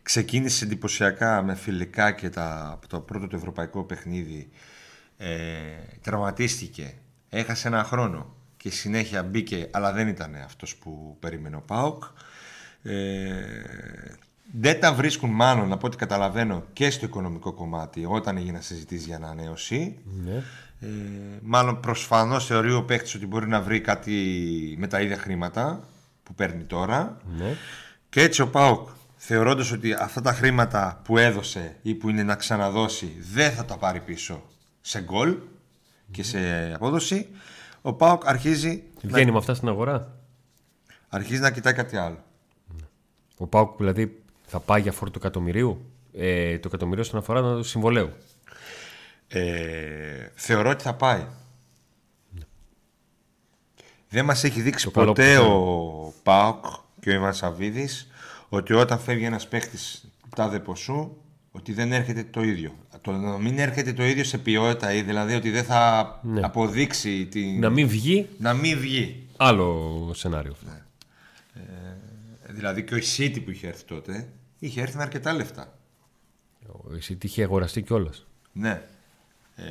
ξεκίνησε εντυπωσιακά με φιλικά και τα, από το πρώτο του ευρωπαϊκό παιχνίδι. Ε, τραυματίστηκε, έχασε ένα χρόνο και συνέχεια μπήκε, αλλά δεν ήταν αυτός που περίμενε ο ΠΑΟΚ. Ε, δεν τα βρίσκουν μάλλον από ό,τι καταλαβαίνω και στο οικονομικό κομμάτι όταν έγινε συζητήσει για ανανέωση. Ναι. Ε, μάλλον προσφανώς θεωρεί ο παίκτης ότι μπορεί να βρει κάτι με τα ίδια χρήματα που παίρνει τώρα. ναι. Και έτσι ο Πάουκ θεωρώντας ότι αυτά τα χρήματα που έδωσε ή που είναι να ξαναδώσει δεν θα τα πάρει πίσω σε γκολ και σε απόδοση, ο Πάουκ αρχίζει, Βγαίνει με αυτά στην αγορά. αρχίζει να κοιτάει κάτι άλλο. Ο Πάουκ δηλαδή θα πάει για φόρο του εκατομμυρίου; Ε, το εκατομμυρίο στον αφορά του συμβολέου. Ε, θεωρώ ότι θα πάει. Δεν μας έχει δείξει Το καλό ποτέ που ο Πάοκ και ο Ιβάν Σαββίδης ότι όταν φεύγει ένας παίχτης τάδε ποσού ότι δεν έρχεται το ίδιο. Το να μην έρχεται το ίδιο σε ποιότητα ή δηλαδή ότι δεν θα Ναι. αποδείξει την... Να μην βγει, να μην βγει. άλλο σενάριο. Δηλαδή και ο City που είχε έρθει τότε είχε έρθει με αρκετά λεφτά. Ο City είχε αγοραστεί κιόλας. Ναι. Ε,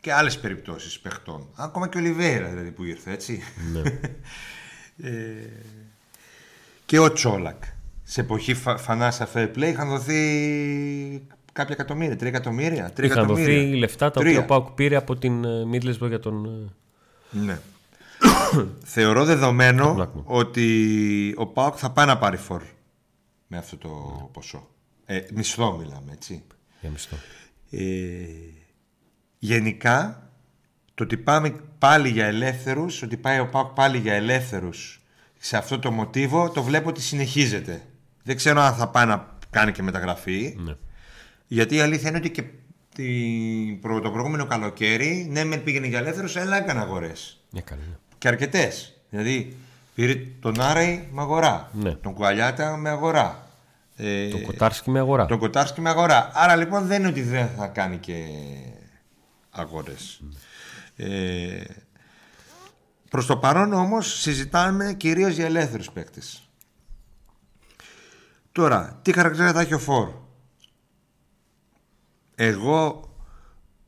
και άλλες περιπτώσεις παιχτών. Ακόμα και ο Λιβέρα δηλαδή που ήρθε, έτσι. Ναι. ε, και ο Τσόλακ. Σε εποχή φα, Φανάσα Fair Play είχαν δοθεί κάποια εκατομμύρια, τρία εκατομμύρια. Τρία Είχαν δοθεί εκατομμύρια. λεφτά τα Τρία. οποία ο Πάουκ πήρε από την ε, Middlesbrough για τον. ε, Ναι. Θεωρώ δεδομένο Blackman. ότι ο Πάοκ θα πάει να πάρει φορ με αυτό το ποσό. Ε, μισθό μιλάμε, έτσι. για μισθό. Ε, γενικά, το ότι πάμε πάλι για ελεύθερους, ότι πάει ο ΠΑΟΚ πάλι για ελεύθερους σε αυτό το μοτίβο, το βλέπω ότι συνεχίζεται. Δεν ξέρω αν θα πάει να κάνει και μεταγραφή, Ναι. γιατί η αλήθεια είναι ότι και την προ- το προηγούμενο καλοκαίρι, ναι, με πήγαινε για ελεύθερους, αλλά έκανε αγορές. Έκανε. ναι. Και αρκετές. Δηλαδή, πήρε τον Άρεϊ με αγορά, Ναι. τον Κουαλιάτα με αγορά. Ε, Το Κοτάρσκι με αγορά. τον Κοτάρσκι με αγορά. Άρα λοιπόν δεν είναι ότι δεν θα κάνει και αγορές. Ε, προς το παρόν όμως συζητάμε κυρίως για ελεύθερους παίκτες. Τώρα, τι χαρακτήρα θα έχει ο Φόρ. Εγώ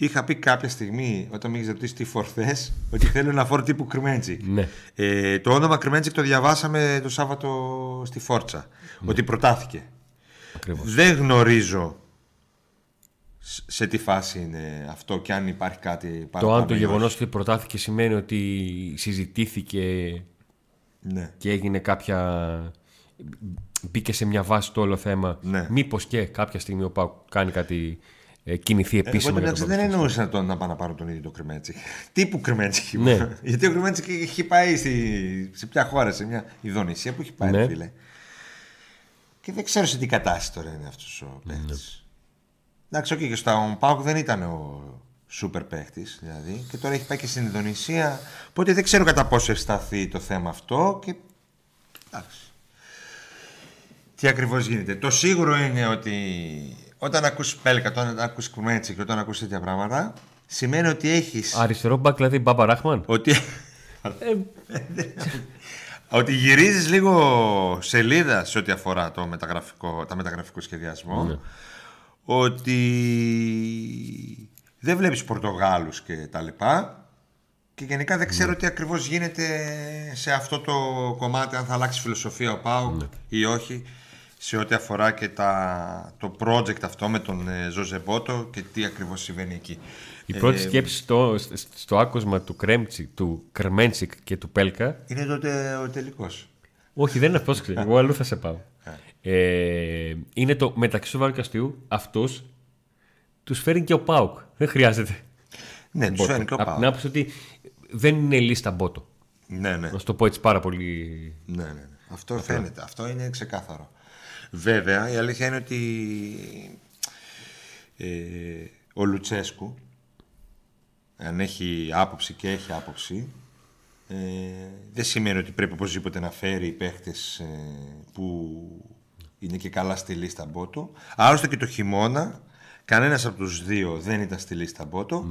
είχα πει κάποια στιγμή όταν με είχε ρωτήσει τι Φόρ θες, ότι θέλω ένα Φόρ τύπου Κρυμέντζικ. Ναι. Ε, το όνομα Κρυμέντζικ το διαβάσαμε το Σάββατο στη Φόρτσα. Ότι προτάθηκε. Ακριβώς. Δεν γνωρίζω σ- σε τι φάση είναι αυτό και αν υπάρχει κάτι Το παραπάνω. αν το ή γεγονός όχι. ότι προτάθηκε σημαίνει ότι συζητήθηκε Ναι. και έγινε κάποια. μπήκε σε μια βάση το όλο θέμα. Ναι. Μήπως και κάποια στιγμή ο Πάουκ κάνει κάτι. Ε, κινηθεί Εγώ επίσημα. για εντάξει τον δεν Παπαστή. εννοούσα το να πάω να πάρω τον ίδιο το Κρυμέντζικ. Τύπου Κρυμέντζικ. Ναι. Γιατί ο Κρυμέντζικ έχει πάει στη... σε ποια χώρα, σε μια Ιδονησία που έχει πάει, Ναι. ρε φίλε. Και δεν ξέρω σε τι κατάσταση τώρα είναι αυτός ο παίκτης. Εντάξει, όχι, και στον Πάουκ δεν ήταν ο Σούπερ παίχτη δηλαδή. Και τώρα έχει πάει και στην Ινδονησία. Οπότε δεν ξέρω κατά πόσο ευσταθεί το θέμα αυτό. Και... Εντάξει. Τι ακριβώς γίνεται. Το σίγουρο είναι ότι όταν ακούς Πέλκα, όταν ακούς Κουμέντσι και όταν ακούς τέτοια πράγματα, σημαίνει ότι έχεις... Αριστερό μπακ, δηλαδή Μπάμπα Ράχμαν. Ότι... ότι γυρίζεις λίγο σελίδα σε ό,τι αφορά το μεταγραφικό, τα μεταγραφικό σχεδιασμό. Ναι. Ότι δεν βλέπεις Πορτογάλους και τα λοιπά. Και γενικά δεν ξέρω τι ακριβώς γίνεται σε αυτό το κομμάτι, αν θα αλλάξει φιλοσοφία ο Πάου ή όχι, σε ό,τι αφορά και τα, το project αυτό με τον ε, Ζωζεμπότο και τι ακριβώς συμβαίνει εκεί. Η πρώτη Ε, σκέψη στο, στο άκουσμα του, Κρέμτσι, του Κρμέντσικ και του Πέλκα Είναι τότε ο τελικός. Όχι, δεν είναι αυτός. Εγώ αλλού θα σε πάω. Ε, είναι το μεταξύ σοβαρού και αστείου. Αυτούς τους φέρνει και ο Πάουκ. Δεν χρειάζεται. Ναι, τους Μπότο. φέρνει και ο Απ' την Πάου. άποψη ότι δεν είναι λίστα μπότο. Ναι, ναι. Να σου το πω έτσι πάρα πολύ. Ναι, ναι, ναι. Αυτό φαίνεται. Αυτό είναι ξεκάθαρο. Βέβαια, η αλήθεια είναι ότι ε, ο Λουτσέσκου, αν έχει άποψη και έχει άποψη, ε, δεν σημαίνει ότι πρέπει οπωσδήποτε να φέρει παίχτες ε, που είναι και καλά στη λίστα Μπότο. Άλλωστε και το χειμώνα, κανένας από τους δύο δεν ήταν στη λίστα Μπότο.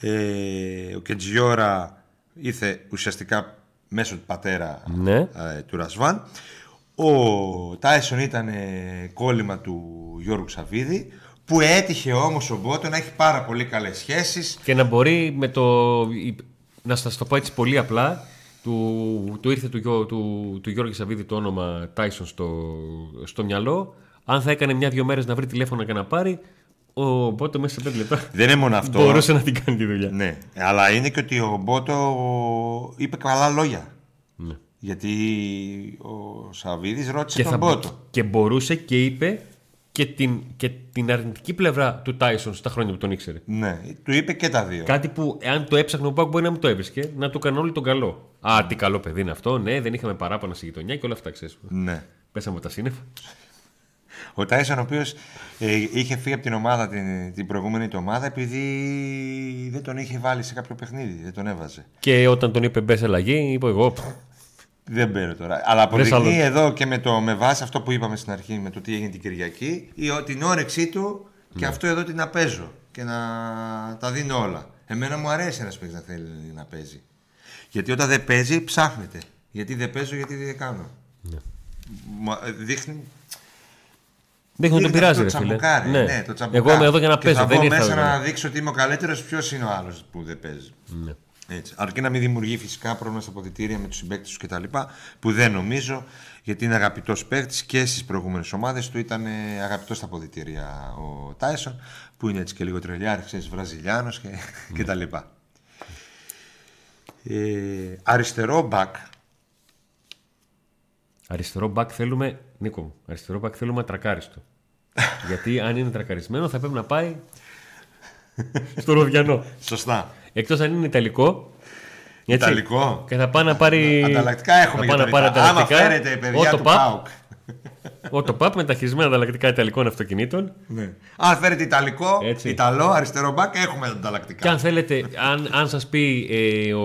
Ε, ο Κεντζιόρα ήρθε ουσιαστικά μέσω του πατέρα Ναι. ε, του Ρασβάν. Ο Τάισον ήταν ε, κόλλημα του Γιώργου Ξαβίδη που έτυχε όμως ο Μπότο να έχει πάρα πολύ καλές σχέσεις Και να μπορεί με το. η- Να σας το πω έτσι πολύ απλά. Του, του ήρθε του, Γιώ- του, του Γιώργη Σαββίδη το όνομα Tyson στο, στο μυαλό. Αν θα έκανε μια-δυο μέρες να βρει τηλέφωνο και να πάρει, ο Μπότο μέσα σε πέντε λεπτά Δεν είναι μόνο αυτό. μπορούσε να την κάνει τη δουλειά. Ναι, αλλά είναι και ότι ο Μπότο είπε καλά λόγια. Ναι. Γιατί ο Σαββίδης ρώτησε Και, τον θα, Μπότο. και μπορούσε και είπε και την, και την αρνητική πλευρά του Τάισον στα χρόνια που τον ήξερε. Ναι, του είπε και τα δύο. Κάτι που εάν το έψαχνε ο Πάουκ μπορεί να μην το έβρισκε, να του έκανε όλοι τον καλό. Α, τι καλό παιδί είναι αυτό, ναι, δεν είχαμε παράπονα στη γειτονιά και όλα αυτά ξέρεις. Ναι. Πέσαμε τα σύννεφα. Ο Τάισον, ο οποίος είχε φύγει από την ομάδα την, την προηγούμενη του ομάδα επειδή δεν τον είχε βάλει σε κάποιο παιχνίδι, δεν τον έβαζε. Και όταν τον είπε μπες αλλαγή, είπα εγώ. «Πφ, Δεν παίρνω τώρα. Αλλά Βρες αποδεικνύει άλλο. εδώ και με, το, με βάση αυτό που είπαμε στην αρχή με το τι έγινε την Κυριακή η, ο- την όρεξή του και Ναι. αυτό εδώ τι να παίζω και να τα δίνω όλα. Εμένα μου αρέσει ένας παίκτης να θέλει να παίζει. Γιατί όταν δεν παίζει, ψάχνεται. Γιατί δεν παίζω, γιατί δεν κάνω. Ναι. Μα, ε, δείχνει. Δείχνει ότι τον δείχνει πειράζει, αυτό ρε το φίλε. τσαμπουκάρι. Ναι. Ναι, το τσαμπουκάρι. Εγώ είμαι εδώ για να Και παίζω. Θα Δεν βγω ήρθα μέσα εδώ. να δείξω ότι είμαι ο καλύτερος, ποιος είναι ο άλλος που δεν παίζει. Ναι. Έτσι. Αρκεί να μην δημιουργεί φυσικά πρόβλημα στα αποδυτήρια με τους συμπαίκτες τους κτλ. Που δεν νομίζω γιατί είναι αγαπητός παίκτης και στις προηγούμενες ομάδες του ήταν ε, αγαπητός στα αποδυτήρια ο Τάισον που είναι έτσι και λίγο τρελιάρης, ξέρεις, Βραζιλιάνος και, και τα λοιπά. Ε, αριστερό μπακ. Αριστερό μπακ θέλουμε. Νίκο μου, αριστερό μπακ θέλουμε τρακάριστο. Γιατί αν είναι τρακαρισμένο θα πρέπει να πάει στο Ροδιανό. Σωστά. Εκτός αν είναι Ιταλικό. έτσι, Ιταλικό. Και θα πάει να πάρει. Ανταλλακτικά έχουμε θα για πάει τον να πάρει Ιταλό. Άμα ανταλλακτικά. φέρετε παιδιά Ότο του Παπ, ΠΑΟΚ. Ότο Παπ με τα χειρισμένα ανταλλακτικά Ιταλικών αυτοκινήτων. Ναι. Αν φέρετε Ιταλικό, Έτσι. Ιταλό, αριστερό μπακ, έχουμε ανταλλακτικά. Και αν θέλετε, αν, αν σας πει ε, ο,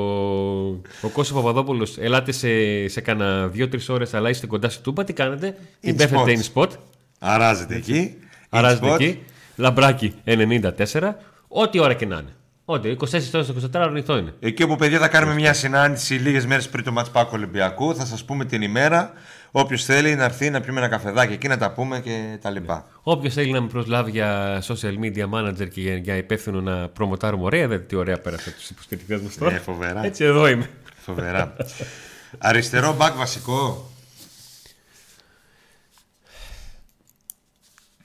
ο Κώστας Παπαδόπουλος ελάτε σε, σε κάνα δύο-τρεις ώρες αλλά είστε κοντά στη Τούμπα, τι κάνετε; Την In πέφτετε spot. in spot, Αράζεται εκεί. αράζετε In spot. εκεί, λαμπράκι 94, ό,τι ώρα και να είναι. Ό,τι, 24 ώρες, 24 ώρα ανοιχτό είναι. Εκεί όπου παιδιά θα κάνουμε μια συνάντηση λίγες μέρες πριν το Match Pack Ολυμπιακού. Θα σας πούμε την ημέρα. Όποιος θέλει να έρθει να πιούμε ένα καφεδάκι εκεί να τα πούμε και τα λοιπά. Όποιος θέλει να με προσλάβει για social media manager και για, για υπεύθυνο να προμοτάρουμε ωραία, δεν τι ωραία πέρασε τους υποστηρικτές μας τώρα. Ε, φοβερά. Έτσι εδώ είμαι. Φοβερά. Αριστερό μπακ βασικό.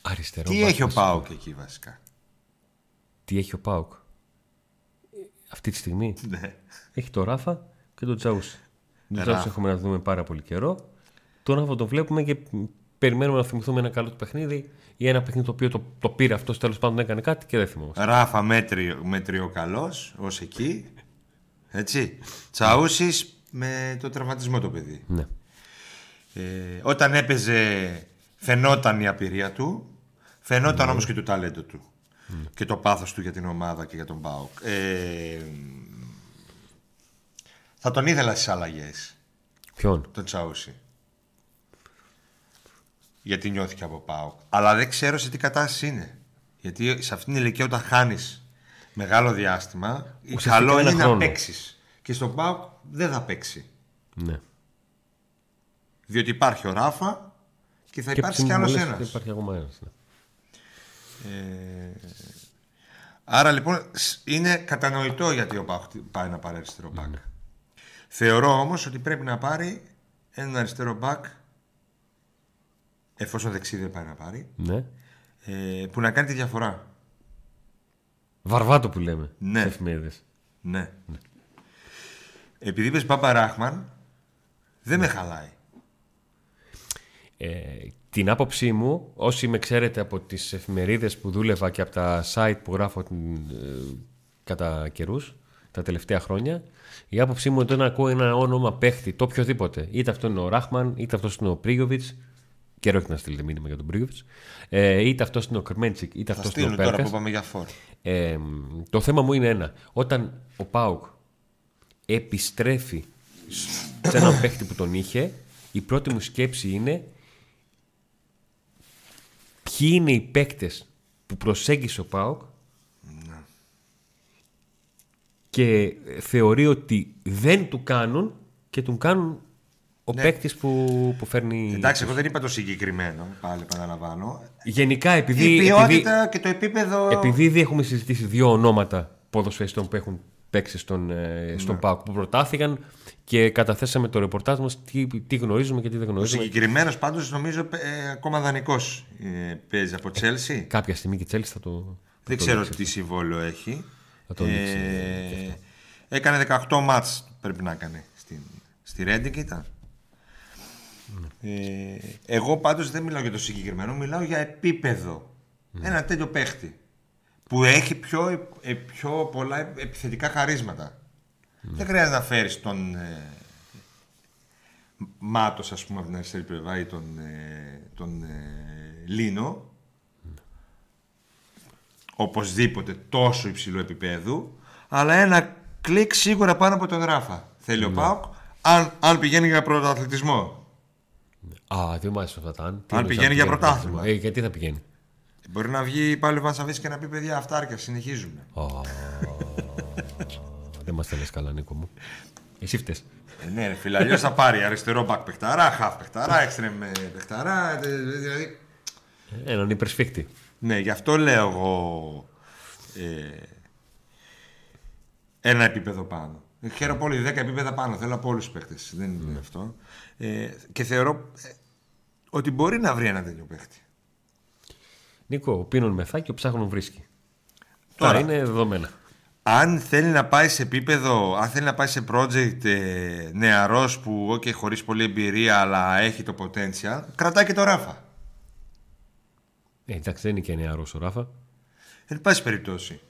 Αριστερό. Τι μπακ έχει ο μας. Πάοκ εκεί βασικά; Τι έχει ο Πάουκ. Αυτή τη στιγμή Ναι. έχει το Ράφα και τον Τζαούσι. Τον Ράφα. Τζαούσι έχουμε να δούμε πάρα πολύ καιρό. Τον Ράφα τον βλέπουμε και περιμένουμε να θυμηθούμε ένα καλό του παιχνίδι ή ένα παιχνίδι το οποίο το, το πήρε αυτός τέλος πάντων έκανε κάτι και δεν θυμόμαστε. Ράφα μέτριο, μέτριο καλό ως εκεί. Έτσι. Τσαούση με το τραυματισμό το παιδί. Ναι. Ε, όταν έπαιζε φαινόταν η απειρία του, φαινόταν όμως και το ταλέντο του. Και το πάθος του για την ομάδα και για τον ΠΑΟΚ. Ε, θα τον ήθελα στις αλλαγές, Ποιον; τον Τσαούσι. Γιατί νιώθηκε από ΠΑΟΚ. Αλλά δεν ξέρω σε τι κατάσταση είναι. Γιατί σε αυτήν την ηλικία όταν χάνεις μεγάλο διάστημα, Ουσιαστικά καλό ένα είναι να χρόνο. παίξεις. Και στον ΠΑΟΚ δεν θα παίξει. Ναι. Διότι υπάρχει ο Ράφα και θα υπάρξει ψ- κι άλλος μου λες ένας. ότι Υπάρχει ακόμα ένας. ναι. Ε, άρα λοιπόν σ- είναι κατανοητό γιατί ο ΠΑΟΚ πάει να πάρει αριστερό μπακ. Ναι. Θεωρώ όμως ότι πρέπει να πάρει έναν αριστερό μπακ εφόσον δεξί δεν πάει να πάρει Ναι. ε, που να κάνει τη διαφορά. Βαρβάτο που λέμε. Ναι. στις εφημερίδες. Ναι. Επειδή είπες Μπάμπα Ράχμαν δεν Ναι. με χαλάει. Ε, την άποψή μου, όσοι με ξέρετε από τις εφημερίδες που δούλευα και από τα site που γράφω την, ε, κατά καιρούς, τα τελευταία χρόνια, η άποψή μου όταν ακούω ένα όνομα παίχτη, το οποιοδήποτε, είτε αυτό είναι ο Ράχμαν, είτε αυτός είναι ο Πρίγιοβιτς, καιρό έχει να στείλετε μήνυμα για τον Πρίγιοβιτς, ε, είτε αυτός είναι ο Κρμέντσικ, είτε Θα αυτός είναι ο στείλουν τώρα Πέρκας. που πάμε για φόρ. Ε, το θέμα μου είναι ένα. Όταν ο Πάουκ επιστρέφει σε έναν παίχτη που τον είχε, η πρώτη μου σκέψη είναι ποιοι είναι οι παίκτες που προσέγγισε ο Πάουκ και θεωρεί ότι δεν του κάνουν και του κάνουν ο ναι. παίκτης που, που φέρνει... Εντάξει, εγώ δεν είπα το συγκεκριμένο, πάλι επαναλαμβάνω. Γενικά, επειδή, Η επειδή, ποιότητα και το επίπεδο. επειδή ήδη έχουμε συζητήσει δύο ονόματα ποδοσφαιριστών που έχουν παίξει στον, ε, στον Ναι. ΠΑΟΚ που προτάθηκαν και καταθέσαμε το ρεπορτάζ μας τι, τι γνωρίζουμε και τι δεν Ο γνωρίζουμε. συγκεκριμένος πάντως νομίζω ε, ακόμα δανεικός ε, παίζει από Τσέλσι. Κάποια στιγμή και η Τσέλση θα το. θα Δεν το ξέρω δείξει. τι συμβόλαιο έχει. Θα το δείξει Ε, έκανε 18 μάτς πρέπει να έκανε. Στην, στη Ρέντινγκ ήταν. Ναι. Ε, εγώ πάντως δεν μιλάω για το συγκεκριμένο, μιλάω για επίπεδο. Ναι. Ένα τέτοιο παίχτη. Που έχει πιο, ε, πιο πολλά επιθετικά χαρίσματα. Ναι. Δεν χρειάζεται να φέρεις τον ε, Μάτος ας πούμε από την αριστερή πλευρά ή τον, ε, τον ε, Λίνο οπωσδήποτε τόσο υψηλού επίπεδου, αλλά ένα κλικ σίγουρα πάνω από τον Ράφα. Θέλει ο Πάουκ, αν, αν πηγαίνει για πρωταθλητισμό. Α, δεν μου άρεσε αυτά τα αν. Τι Αν εννοείς, πηγαίνει για πρωτάθλημα. Ε, γιατί θα πηγαίνει; Μπορεί να βγει πάλι ο Βανσαβής και να πει παιδιά αυτάρκεια, συνεχίζουμε. Α, δεν μας θέλεις καλά, Νίκο μου. Εσύ φταίς. Ε, ναι, ρε φίλε, αλλιώς θα πάρει αριστερό μπακ παιχταρά, χαφ παιχταρά, εξτρεμ ε, παιχταρά. ε, Δηλαδή, Έναν υπερσφίχτη. Ναι, γι' αυτό λέω εγώ ε, ένα επίπεδο πάνω. Χαίρομαι πολύ, 10 επίπεδα πάνω. Θέλω από όλους τους παίχτες. Δεν είναι αυτό. Ε, και θεωρώ ε, ότι μπορεί να βρει ένα τέτοιο παίχτη. Νίκο, ο πίνουν μεθά και ο ψάχνουν βρίσκει. Τώρα. Τώρα είναι δεδομένα. Αν θέλει να πάει σε επίπεδο, αν θέλει να πάει σε project ε, νεαρός που okay, χωρίς πολλή εμπειρία αλλά έχει το potential, κρατάει και το Ράφα. Ε, εντάξει, δεν είναι και νεαρός ο Ράφα. Εν πάση περιπτώσει.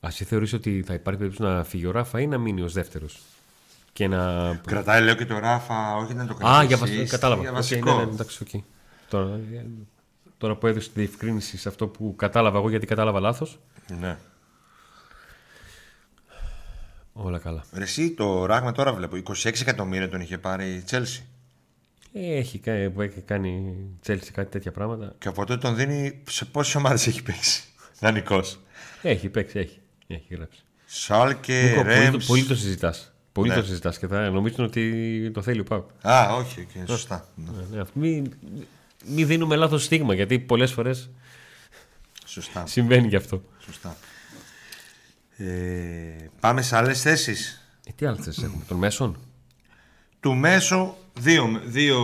Α, εσύ θεωρείς ότι θα υπάρχει περίπτωση να φύγει ο Ράφα ή να μείνει ως δεύτερος; Και να. Κρατάει λέω και το Ράφα, όχι να το κρατήσει. Α, για βασικό. Κατάλαβα. Για Οκ, βασικό. ναι, ναι, εντάξει, οκ. Τώρα, ε, τώρα που έδωσε τη διευκρίνηση σε αυτό που κατάλαβα εγώ γιατί κατάλαβα λάθος. ναι. Όλα καλά. Ρε εσύ τον Ράχμαν τώρα βλέπω. 26 εκατομμύρια τον είχε πάρει η Τσέλσι. Ε, έχει, κα- που έχει κάνει Τσέλσι κάτι τέτοια πράγματα. Και από τότε τον δίνει σε πόσες ομάδες έχει παίξει. Δανεικό. Έχει παίξει, έχει. Έχει γράψει. Σάλκε, Νίκο, πολύ, Ρέμς. το- πολύ το συζητάς. Πολύ Ναι. το συζητάς και θα νομίζουν ότι το θέλει ο ΠΑΟΚ. Α, όχι, okay, σωστά. Ναι, Ναι, ναι, μην, μην δίνουμε λάθος στίγμα γιατί πολλές φορές Σωστά. συμβαίνει γι' αυτό. σωστά. Ε, πάμε σε άλλες θέσεις. Ε, τι άλλες θέσεις έχουμε, των μέσων; Του μέσου, δύο, δύο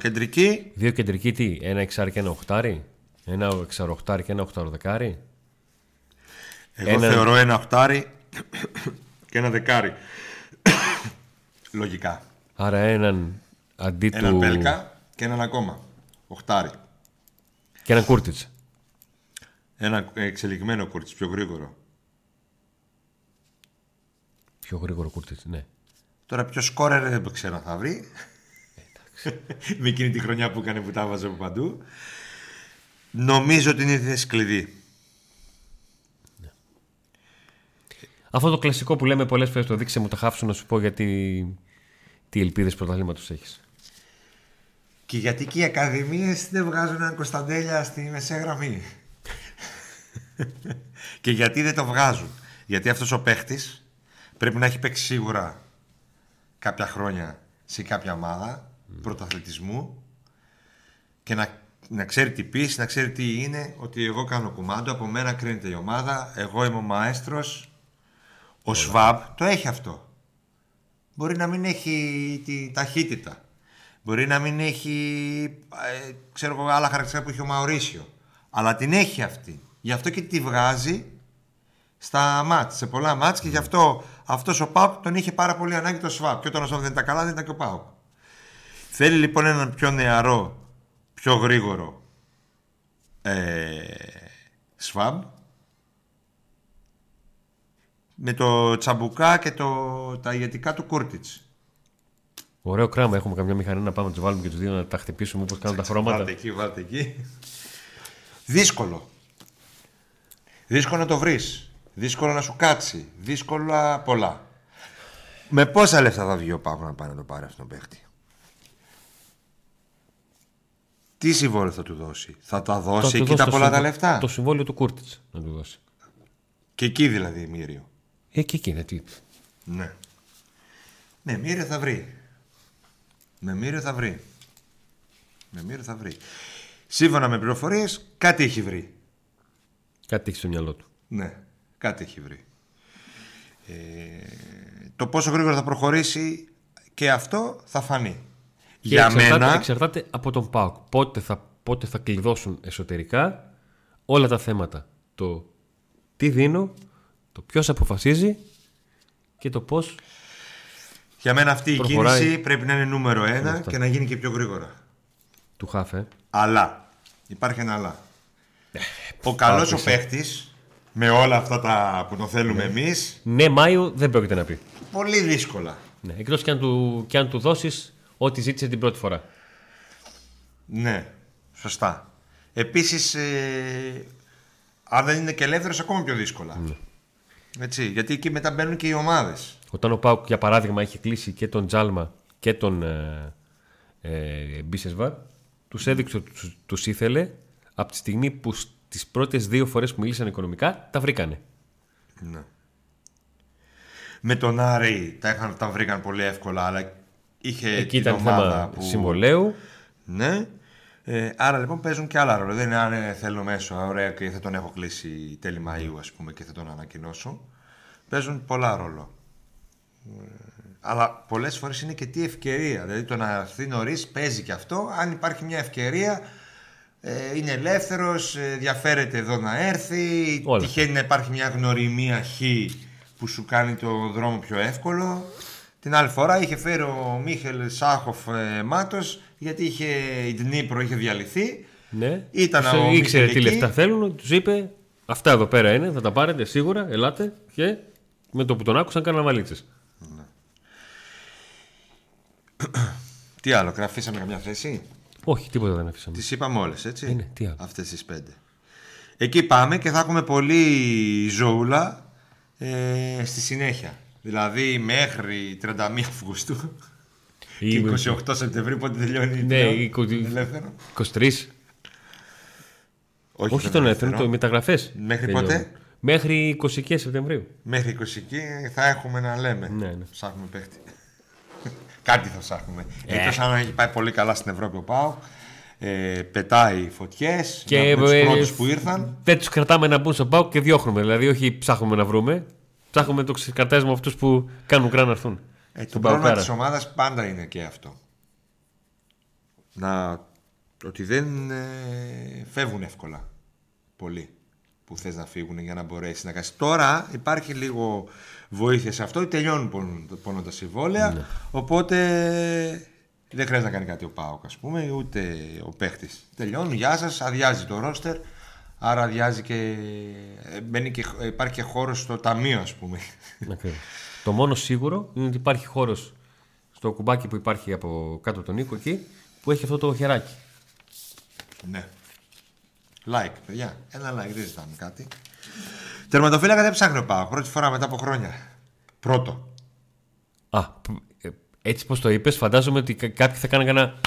κεντρικοί. Δύο κεντρικοί τι, ένα εξάρι και ένα οχτάρι. Ένα εξαροχτάρι και ένα οχταροδεκάρι. Εγώ Ένα- θεωρώ ένα οχτάρι και ένα δεκάρι. Λογικά. Άρα έναν αντί Ένα του. πέλκα και έναν ακόμα. Οχτάρι. Και ένα Κούρτιτς. Ένα ε, εξελιγμένο Κούρτιτς, πιο γρήγορο. Πιο γρήγορο Κούρτιτς, ναι. Τώρα πιο σκόρερ δεν ξέρω αν θα βρει. Με εκείνη τη χρονιά που έκανε που τα βάζω από παντού. Νομίζω ότι είναι σκληρή. κλειδί. Ναι. Αυτό το κλασικό που λέμε πολλές φορές το δείξε μου τα χάψω να σου πω γιατί τι ελπίδες πρωταθλήματος έχεις. Και γιατί και οι ακαδημίες δεν βγάζουν έναν Κωνσταντέλια στη μεσαία γραμμή. και γιατί δεν το βγάζουν; Γιατί αυτός ο παίχτης πρέπει να έχει παίξει σίγουρα κάποια χρόνια σε κάποια ομάδα πρωταθλητισμού και να, να ξέρει τι πεις, να ξέρει τι είναι, ότι εγώ κάνω κουμάντο, από μένα κρίνεται η ομάδα, εγώ είμαι ο μαέστρος. Ο Σβάμπ το έχει αυτό. Μπορεί να μην έχει τη ταχύτητα. Μπορεί να μην έχει, ε, ξέρω εγώ, άλλα χαρακτηριστικά που έχει ο Μαωρίσιο. Αλλά την έχει αυτή. Γι' αυτό και τη βγάζει στα μάτς, σε πολλά μάτς και γι' αυτό αυτός ο Πάουκ τον είχε πάρα πολύ ανάγκη το Σβάμπ. Και όταν ο Σβάμπ δεν ήταν καλά δεν ήταν και ο Πάουκ. Θέλει λοιπόν έναν πιο νεαρό, πιο γρήγορο ε, Σβάμπ με το τσαμπουκά και το, τα ηγετικά του Κούρτιτς. Ωραίο κράμα. Έχουμε καμιά μηχανή να πάμε να τους βάλουμε και τους δύο να τα χτυπήσουμε όπως κάνουν τα χρώματα. Βάλτε εκεί, βάλτε εκεί. Δύσκολο. Δύσκολο να το βρεις. Δύσκολο να σου κάτσει. Δύσκολα πολλά. Με πόσα λεφτά θα βγει ο Πάκος να πάει να το πάρει αυτόν τον παίχτη; Τι συμβόλαιο θα του δώσει; Θα τα δώσει εκεί τα πολλά τα λεφτά; Το συμβόλαιο του Κούρτιτς να του δώσει. Και εκεί δηλαδή Μύριο. Ε, και εκεί είναι τι. Ναι. Ναι, Μύριο θα βρει. Με Μύριο θα βρει. Με Μύριο θα βρει. Σύμφωνα με πληροφορίες, κάτι έχει βρει. Κάτι έχει στο μυαλό του. Ναι, κάτι έχει βρει. Ε, το πόσο γρήγορα θα προχωρήσει και αυτό θα φανεί. Και Για εξαρτάται, μένα. εξαρτάται από τον ΠΑΟΚ. Πότε θα, πότε θα κλειδώσουν εσωτερικά όλα τα θέματα. Το τι δίνω, το ποιος αποφασίζει και το πώς Για μένα αυτή η Προχωράει. κίνηση πρέπει να είναι νούμερο ένα αυτά. και να γίνει και πιο γρήγορα. του χάφε. Αλλά. Υπάρχει ένα αλλά. Ε, Ο καλός ο πάτησε. παίχτης, με όλα αυτά τα που τον θέλουμε εμείς, Ναι, Μάιο δεν πρόκειται να πει. πολύ δύσκολα. Ναι, εκτός και αν του, και αν του δώσεις ό,τι ζήτησε την πρώτη φορά. Ναι, σωστά. Επίσης, ε, αν δεν είναι και ελεύθερος, ακόμα πιο δύσκολα. Ναι. Έτσι, γιατί εκεί μετά μπαίνουν και οι ομάδες. Όταν ο Πάουκ, για παράδειγμα, έχει κλείσει και τον Τζάλμα και τον ε, ε, Μπίσεσβαρ, τους έδειξε ότι τους, τους ήθελε από τη στιγμή που στις πρώτες δύο φορές που μίλησαν οικονομικά τα βρήκανε. Ναι. Με τον Άρη τα, είχαν, τα βρήκαν πολύ εύκολα, αλλά είχε Εκεί την ήταν ομάδα θέμα που... συμβολέου. Ναι. Ε, άρα λοιπόν παίζουν και άλλα ρόλο. Δεν είναι αν ε, θέλω μέσω, ωραία και θα τον έχω κλείσει τέλη Μαΐου ας πούμε και θα τον ανακοινώσω. Παίζουν πολλά ρόλο. Ε, αλλά πολλές φορές είναι και τι ευκαιρία. Δηλαδή το να έρθει νωρίς παίζει και αυτό. Αν υπάρχει μια ευκαιρία, ε, είναι ελεύθερος, ε, ενδιαφέρεται εδώ να έρθει. Όλα. Τυχαίνει να υπάρχει μια γνωριμία χ που σου κάνει το δρόμο πιο εύκολο. Την άλλη φορά είχε φέρει ο Μίχελ Σάχοφ ε, Μάτος γιατί είχε, η Δνήπρο είχε διαλυθεί. Ναι. Ήταν Τους ο Μίχελ ήξερε τι εκεί. λεφτά θέλουν, τους είπε Αυτά εδώ πέρα είναι, θα τα πάρετε σίγουρα, ελάτε και με το που τον άκουσαν κάναν βαλίτσες. Τι άλλο, γραφήσαμε καμιά θέση; Όχι, τίποτα δεν αφήσαμε. Τις είπαμε όλες, έτσι; Ε, ναι, τι άλλο. Αυτές τις πέντε. Εκεί πάμε και θα έχουμε πολύ ζωούλα ε, στη συνέχεια. Δηλαδή μέχρι 31 Αυγούστου Ή- και 28 Σεπτεμβρίου πότε τελειώνει Ναι, το η- η- ελεύθερο. 23. Όχι τον ελεύθερο, το μεταγραφές. Μέχρι πότε; Μέχρι 20 Σεπτεμβρίου. Μέχρι 20 εκεί θα έχουμε να λέμε. Ναι, ναι. Ψάχνουμε παίχτη. Κάτι θα ψάχνουμε. Ε. Εκτός αν έχει πάει πολύ καλά στην Ευρώπη ο Πάου. Ε, πετάει φωτιές Και και με τους ε, πρώτους που ήρθαν. Δεν τους κρατάμε να μπουν στο πάο και διώχνουμε. Δηλαδή, όχι ψάχνουμε να βρούμε. Ψάχνουμε το κρατέσμα αυτούς που κάνουν κρά να έρθουν. Ε, το Στον πρόβλημα Παοκάρα. της ομάδας πάντα είναι και αυτό. Να... Ότι δεν ε, φεύγουν εύκολα. Πολλοί που θες να φύγουν για να μπορέσεις να κάνεις. Τώρα υπάρχει λίγο βοήθεια σε αυτό. Τελειώνουν πόνο, πόνο τα συμβόλαια. Ναι. Οπότε δεν χρειάζεται να κάνει κάτι ο Πάοκ, ας πούμε, ούτε ο παίχτης. Τελειώνουν, γεια σας, αδειάζει το ρόστερ. Άρα αδειάζει και, ε, μπαίνει και υπάρχει και χώρος στο ταμείο, ας πούμε. Ακριβώς. Το μόνο σίγουρο είναι ότι υπάρχει χώρος στο κουμπάκι που υπάρχει από κάτω από τον οίκο εκεί που έχει αυτό το χεράκι. Ναι. Like, παιδιά. Ένα like, δεν ζητάμε κάτι. Τερματοφύλακα δεν ψάχνει ο Πάοκ. Πρώτη φορά μετά από χρόνια. Πρώτο. Α, π- ε, έτσι πως το είπες, φαντάζομαι ότι κα- κάποιοι θα κάνουν κανένα...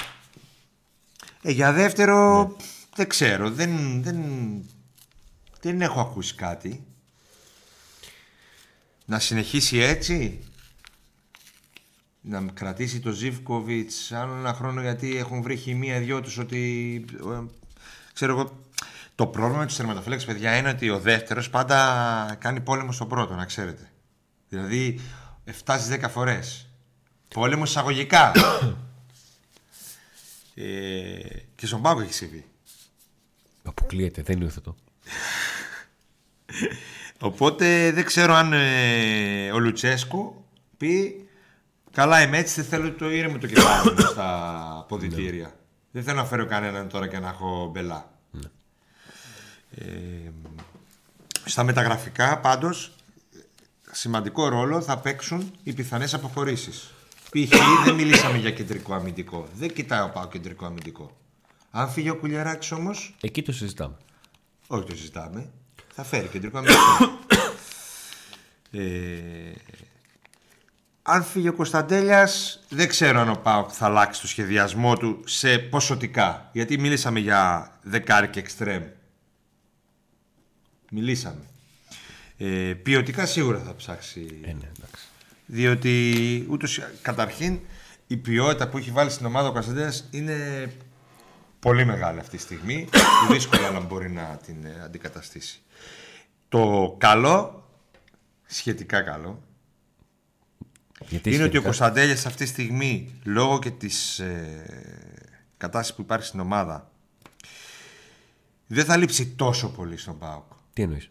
Ε, για δεύτερο δεν ξέρω. Δεν, δεν, δεν έχω ακούσει κάτι. Να συνεχίσει έτσι. Να κρατήσει το Ζιβκοβιτς άλλο ένα χρόνο γιατί έχουν βρει χημεία δυο τους ότι... ε, ξέρω εγώ... Το πρόβλημα με τους τερματοφύλακες, παιδιά, είναι ότι ο δεύτερος πάντα κάνει πόλεμο στον πρώτο, να ξέρετε. Δηλαδή, 7 στις 10 φορές. Πόλεμο εισαγωγικά. ε, και στον Πάκο έχει συμβεί. Αποκλείεται, δεν είναι αυτό. Οπότε δεν ξέρω αν ε, ο Λουτσέσκου πει Καλά είμαι έτσι, δεν θέλω το ήρεμο το κεφάλι μου στα ποδητήρια. Δεν θέλω να φέρω κανέναν τώρα και να έχω μπελά. Ε, στα μεταγραφικά πάντως σημαντικό ρόλο θα παίξουν οι πιθανές αποχωρήσεις. Π.χ. δεν μιλήσαμε για κεντρικό αμυντικό. Δεν κοιτάω πάω κεντρικό αμυντικό. Αν φύγει ο Κουλιαράκης όμως Εκεί το συζητάμε. όχι το συζητάμε. Θα φέρει κεντρικό αμυντικό. ε, αν φύγει ο Κωνσταντέλιας, δεν ξέρω αν ο Πάοκ θα αλλάξει το σχεδιασμό του σε ποσοτικά. Γιατί μιλήσαμε για δεκάρι και εξτρέμ. Μιλήσαμε. Ε, ποιοτικά σίγουρα θα ψάξει. Ε, ναι, εντάξει. Διότι ούτως, καταρχήν η ποιότητα που έχει βάλει στην ομάδα ο Κωνσταντέλιας είναι πολύ μεγάλη αυτή τη στιγμή. που δύσκολα να μπορεί να την ε, αντικαταστήσει. Το καλό, σχετικά καλό, Γιατί είναι ότι ο σχετικά- Κωνσταντέλιας αυτή τη στιγμή, λόγω και της ε, κατάστασης που υπάρχει στην ομάδα, δεν θα λείψει τόσο πολύ στον ΠΑΟΚ. Τι εννοείς;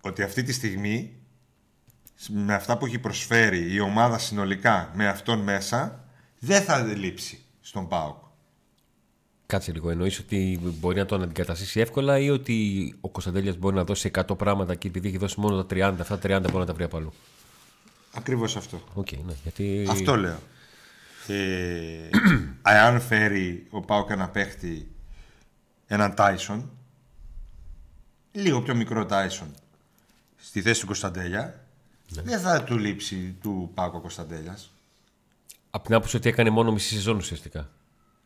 Ότι αυτή τη στιγμή, με αυτά που έχει προσφέρει η ομάδα συνολικά, με αυτόν μέσα, δεν θα λείψει στον ΠΑΟΚ. Κάτσε λίγο. Εννοείς ότι μπορεί να τον αντικαταστήσει εύκολα ή ότι ο Κωνσταντέλιας μπορεί να δώσει 100 πράγματα και επειδή έχει δώσει μόνο τα 30, αυτά τα 30 μπορεί να τα βρει από αλλού; Ακριβώς αυτό. Οκ, ναι. Γιατί... Αυτό λέω. Ε, αν φέρει ο Πάοκ ένα παίχτη, έναν Τάισον, λίγο πιο μικρό Τάισον, στη θέση του Κωνσταντέλια, δεν θα του λείψει του Πάοκ ο Κωνσταντέλιας. Από την άποψη ότι έκανε μόνο μισή σεζόν ουσιαστικά.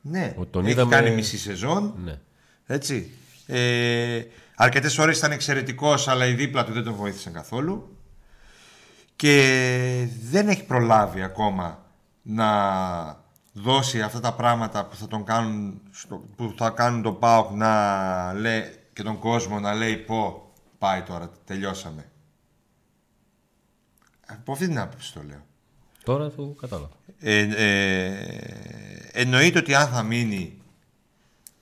Ναι, Ο- τον έχει είδαμε- κάνει μισή σεζόν, Ναι. έτσι. Ε, αρκετές ώρες ήταν εξαιρετικός, αλλά οι δίπλα του δεν τον βοήθησαν καθόλου. Και δεν έχει προλάβει ακόμα να δώσει αυτά τα πράγματα που θα, τον κάνουν, στο- που θα κάνουν τον ΠΑΟΚ να λέει και τον κόσμο να λέει πω πάει τώρα, τελειώσαμε. Από αυτή την άποψη το λέω. Τώρα το κατάλαβα. Ε, ε, εννοείται ότι αν θα μείνει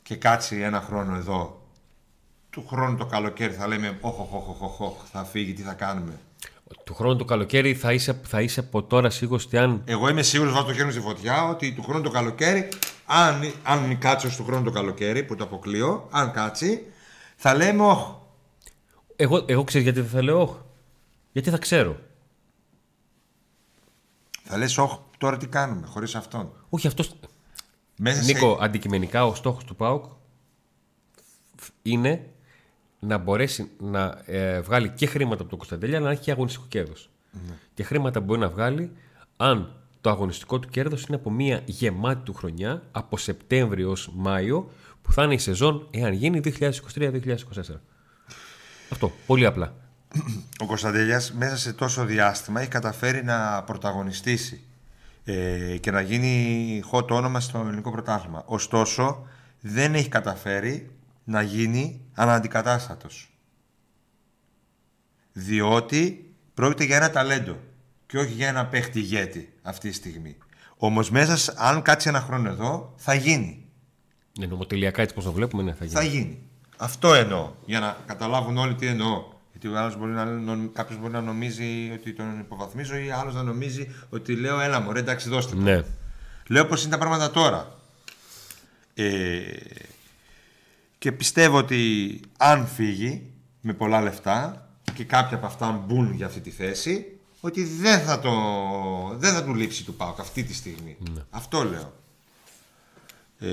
και κάτσει ένα χρόνο εδώ, του χρόνου το καλοκαίρι θα λέμε όχ, όχ, όχ, όχ, όχ, θα φύγει, τι θα κάνουμε. Του χρόνου το καλοκαίρι θα είσαι, θα είσαι από τώρα σίγουρος ότι αν. Εγώ είμαι σίγουρος, βάζω το χέρι μου στη φωτιά, ότι του χρόνου το καλοκαίρι, αν, αν κάτσει ως του χρόνου το καλοκαίρι, που το αποκλείω, αν κάτσει, θα λέμε όχ. Εγώ, εγώ ξέρω γιατί δεν θα λέω. «Ωχ». Γιατί θα ξέρω. Θα λες όχ, τώρα τι κάνουμε, χωρίς αυτόν. Όχι αυτό. Μέσα Νίκο, αντικειμενικά ο στόχος του ΠΑΟΚ είναι να μπορέσει να ε, βγάλει και χρήματα από τον Κωνσταντέλια αλλά να έχει και αγωνιστικό κέρδος. Και χρήματα μπορεί να βγάλει αν το αγωνιστικό του κέρδος είναι από μια γεμάτη του χρονιά από Σεπτέμβριο ως Μάιο που θα είναι η σεζόν εάν γίνει 2023-2024. Αυτό. Πολύ απλά. ο Κωνσταντέλιας μέσα σε τόσο διάστημα έχει καταφέρει να πρωταγωνιστήσει ε, και να γίνει hot όνομα στο ελληνικό πρωτάθλημα. Ωστόσο, δεν έχει καταφέρει να γίνει αναντικατάστατος. Διότι πρόκειται για ένα ταλέντο και όχι για ένα παίχτη ηγέτη αυτή τη στιγμή. Όμως μέσα, σ- αν κάτσει ένα χρόνο εδώ, θα γίνει. Ναι, νομοτελειακά έτσι πως το βλέπουμε, ναι, θα γίνει. Θα γίνει. Αυτό εννοώ. Για να καταλάβουν όλοι τι εννοώ. Γιατί ο άλλος μπορεί να, νομ- κάποιος μπορεί να νομίζει ότι τον υποβαθμίζω ή άλλος να νομίζει ότι λέω έλα μωρέ εντάξει δώστε μου». Ναι. Λέω πως είναι τα πράγματα τώρα. Ε, και πιστεύω ότι αν φύγει με πολλά λεφτά και κάποια από αυτά μπουν για αυτή τη θέση ότι δεν θα, το, δεν θα του λείψει του ΠΑΟΚ αυτή τη στιγμή. Αυτό λέω. Ε,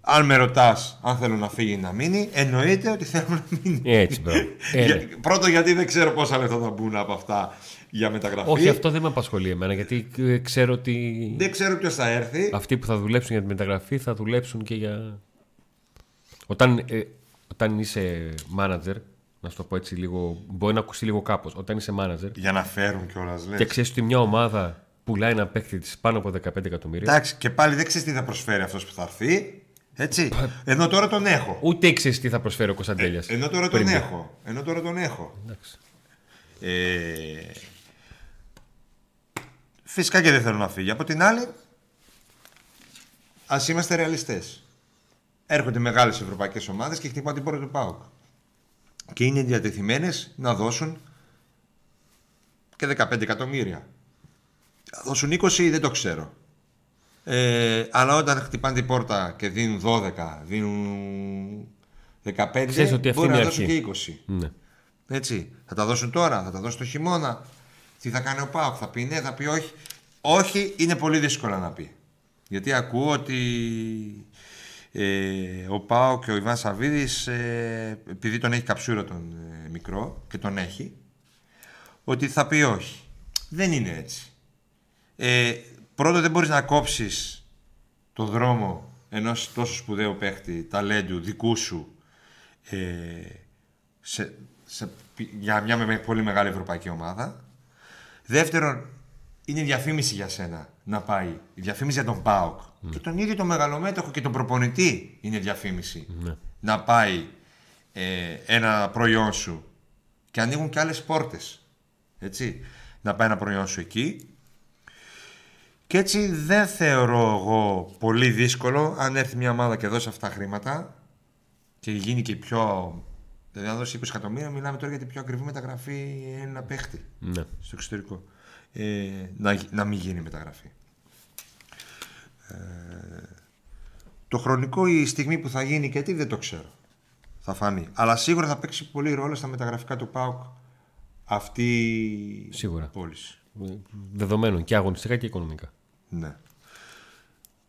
αν με ρωτάς αν θέλω να φύγει ή να μείνει, εννοείται ότι θέλω να μείνει. Έτσι, μπράβο. Ε, Για- ναι. Πρώτο γιατί δεν ξέρω πόσα λεφτά θα μπουν από αυτά για μεταγραφή. Όχι, αυτό δεν με απασχολεί εμένα γιατί ε, ξέρω ότι Δεν ξέρω ποιος θα έρθει. αυτοί που θα δουλέψουν για τη μεταγραφή θα δουλέψουν και για. Όταν, ε, όταν είσαι manager, να σου το πω έτσι λίγο, μπορεί να ακουστεί λίγο κάπως. Όταν είσαι manager Για να φέρουν κιόλας, λες. και ξέρεις ότι μια ομάδα πουλάει ένα παίκτη της πάνω από 15 εκατομμύρια, Εντάξει, και πάλι δεν ξέρεις τι θα προσφέρει αυτός που θα έρθει. Έτσι. Ενώ τώρα τον έχω. ούτε ξέρεις τι θα προσφέρει ο Κωνσταντέλιας. Ενώ τώρα τον έχω. Ενώ τώρα τον έχω. Εντάξει. Ε, φυσικά και δεν θέλω να φύγει. Από την άλλη, ας είμαστε ρεαλιστές. Έρχονται μεγάλες ευρωπαϊκές ομάδες και χτυπάνε την πόρτα του ΠΑΟΚ. Και είναι διατεθειμένες να δώσουν και 15 εκατομμύρια. Θα δώσουν 20 δεν το ξέρω. Ε, αλλά όταν χτυπάνε την πόρτα και δίνουν 12, δίνουν 15, Ξέρεις ότι αυτή μπορεί είναι να η δώσουν αρχή. και 20. Ναι. Έτσι. Θα τα δώσουν τώρα, θα τα δώσουν το χειμώνα. Τι θα κάνει ο Πάοκ, θα πει ναι, θα πει όχι. Όχι, είναι πολύ δύσκολο να πει. Γιατί ακούω ότι ε, ο Πάοκ και ο Ιβάν Σαββίδης, ε, επειδή τον έχει καψούρα τον ε, μικρό και τον έχει, ότι θα πει όχι. Δεν είναι έτσι. Ε, πρώτον δεν μπορείς να κόψεις το δρόμο ενός τόσο σπουδαίου παίχτη, ταλέντου, δικού σου, ε, σε, σε, για μια με- πολύ μεγάλη ευρωπαϊκή ομάδα. Δεύτερον, είναι διαφήμιση για σένα να πάει. Η διαφήμιση για τον ΠΑΟΚ. Και τον ίδιο τον μεγαλομέτωχο και τον προπονητή είναι διαφήμιση. Να πάει ε, ένα προϊόν σου. Και ανοίγουν και άλλες πόρτες. Έτσι. Να πάει ένα προϊόν σου εκεί. Και έτσι δεν θεωρώ εγώ πολύ δύσκολο αν έρθει μια ομάδα και δώσει αυτά τα χρήματα και γίνει και πιο. Δηλαδή, αν δώσει 20 εκατομμύρια, μιλάμε τώρα για την πιο ακριβή μεταγραφή ένα παίχτη ναι. στο εξωτερικό. Ε, να, γι- να μην γίνει μεταγραφή. Ε, το χρονικό η στιγμή που θα γίνει και τι δεν το ξέρω. Θα φανεί. Αλλά σίγουρα θα παίξει πολύ ρόλο στα μεταγραφικά του ΠΑΟΚ αυτή η Σίγουρα. πώληση. Δεδομένων και αγωνιστικά και οικονομικά. Ναι.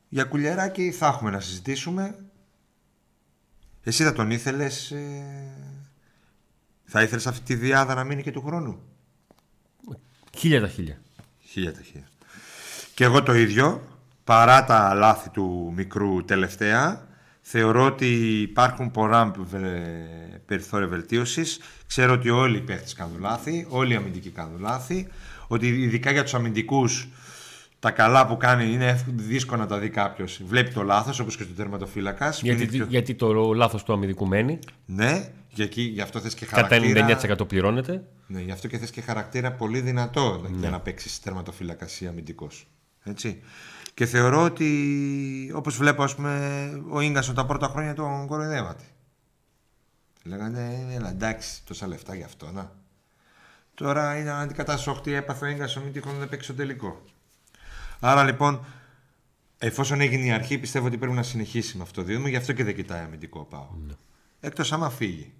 Για κουλιαράκι θα έχουμε να συζητήσουμε. Εσύ θα τον ήθελες... ε, Θα ήθελες αυτή τη διάδα να μείνει και του χρόνου; Χίλια τα χίλια. Χίλια τα χίλια. Και εγώ το ίδιο, παρά τα λάθη του μικρού τελευταία, θεωρώ ότι υπάρχουν πολλά βε- περιθώρια βελτίωσης. Ξέρω ότι όλοι οι παίχτες κάνουν λάθη, όλοι οι αμυντικοί κάνουν λάθη, ότι ειδικά για τους αμυντικούς τα καλά που κάνει είναι εύκολο- δύσκολο να τα δει κάποιος. Βλέπει το λάθος, όπως και στο τερματοφύλακας. Γιατί, γιατί το λάθος του αμυντικού μένει. Ναι, για εκεί, γι' αυτό θες και Κατά χαρακτήρα. 99% πληρώνεται. Ναι, γι' αυτό και θες και χαρακτήρα πολύ δυνατό για να παίξεις τερματοφύλακας ή αμυντικός. Έτσι. Και θεωρώ ότι όπως βλέπω, ας πούμε, ο γκασον τα πρώτα χρόνια τον κοροϊδεύατε. Λέγανε, έλα εντάξει, τόσα λεφτά γι' αυτό, να. Τώρα είναι αντικατάσταση έπαθε ο γκασον μην τυχόν να παίξει στο τελικό. Άρα λοιπόν, εφόσον έγινε η αρχή, πιστεύω ότι πρέπει να συνεχίσει με αυτό το δίδυμο, γι' αυτό και δεν κοιτάει αμυντικό πάω. Ναι. Εκτός άμα φύγει.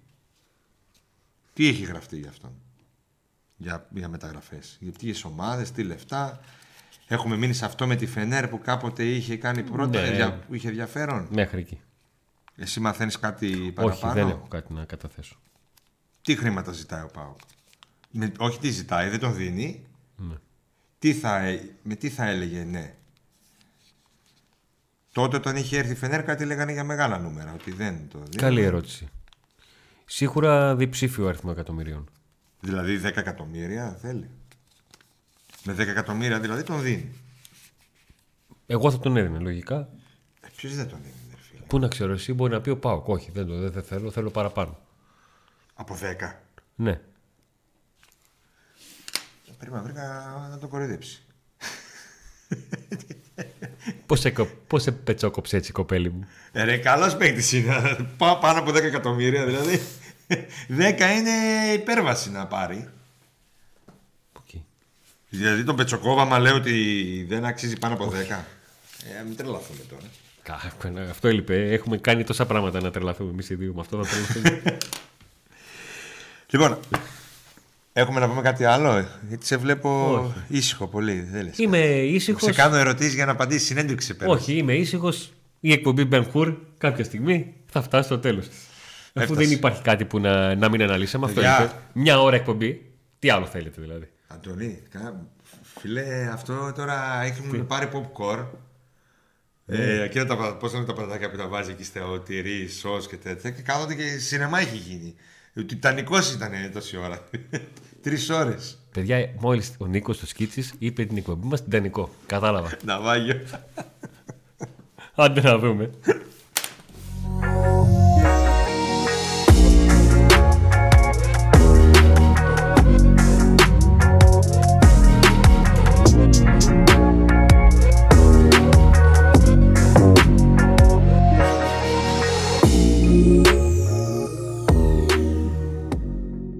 Τι έχει γραφτεί γι' αυτόν; Για, για μεταγραφές. Για ποιες ομάδες, τι λεφτά. Έχουμε μείνει σε αυτό με τη Φενέρ που κάποτε είχε κάνει πρώτα, Ναι. δια- που είχε ενδιαφέρον. Μέχρι εκεί. Εσύ μαθαίνεις κάτι Όχι, παραπάνω; δεν έχω κάτι να καταθέσω. Τι χρήματα ζητάει ο Πάοκ. Με, όχι τι ζητάει, δεν τον δίνει. Ναι. Τι θα, ε- με τι θα έλεγε ναι. Τότε όταν είχε έρθει η Φενέρ κάτι λέγανε για μεγάλα νούμερα. Ότι δεν το δίνει. Καλή ερώτηση. Σίγουρα διψήφιο αριθμό εκατομμυρίων. Δηλαδή 10 εκατομμύρια θέλει. Με 10 εκατομμύρια δηλαδή τον δίνει. Εγώ θα τον έρινα λογικά. Ε, Ποιος δεν τον δίνει, ρε φίλε; Πού να ξέρω, εσύ μπορεί να πει ο Πάοκ. Όχι, δεν το δεν, δεν θέλω, θέλω παραπάνω. Από 10. Ναι. Πρέπει να βρήκα να τον κοροϊδέψει. Πώς σε, κο- πώς σε πετσόκοψε έτσι η κοπέλη μου; Ε, ρε, καλός παίκτης είναι. Πά- Πάνω από 10 εκατομμύρια δηλαδή. 10 είναι υπέρβαση να πάρει. Από εκεί; Δηλαδή τον Πετσοκόβα, μα λέω ότι δεν αξίζει πάνω από 10. Ε, μην τρελαθούμε τώρα. Κα- Αυτό έλειπε. Έχουμε κάνει τόσα πράγματα να τρελαθούμε εμείς οι δύο. Με αυτό θα τρελαθούμε. Λοιπόν, έχουμε να πούμε κάτι άλλο; Γιατί σε βλέπω Όχι. ήσυχο πολύ. Δεν λες. είμαι ήσυχο. Σε κάνω ερωτήσεις για να απαντήσεις συνέντευξη πέρα. Όχι, είμαι ήσυχος η εκπομπή Μπενχούρ κάποια στιγμή θα φτάσει στο τέλος τη. Αφού Έφτασε. δεν υπάρχει κάτι που να, να μην αναλύσαμε, αυτό Παιδιά. είναι. Μια ώρα εκπομπή. Τι άλλο θέλετε δηλαδή; Αντωνί, κα- φίλε, αυτό τώρα έχουν πάρει popcorn. Ε, εκείνα τα, πώς είναι τα πατατάκια που τα βάζει εκεί στο τυρί, σως και τέτοια και κάθονται και σινεμά έχει γίνει. Ε, ο Τιτανικός ήταν τόση ώρα. Τρεις ώρες. Παιδιά, μόλις ο Νίκος το Σκίτσης είπε την εκπομπή στην Τιτανικό. Κατάλαβα. Ναυάγιο. Άντε να δούμε.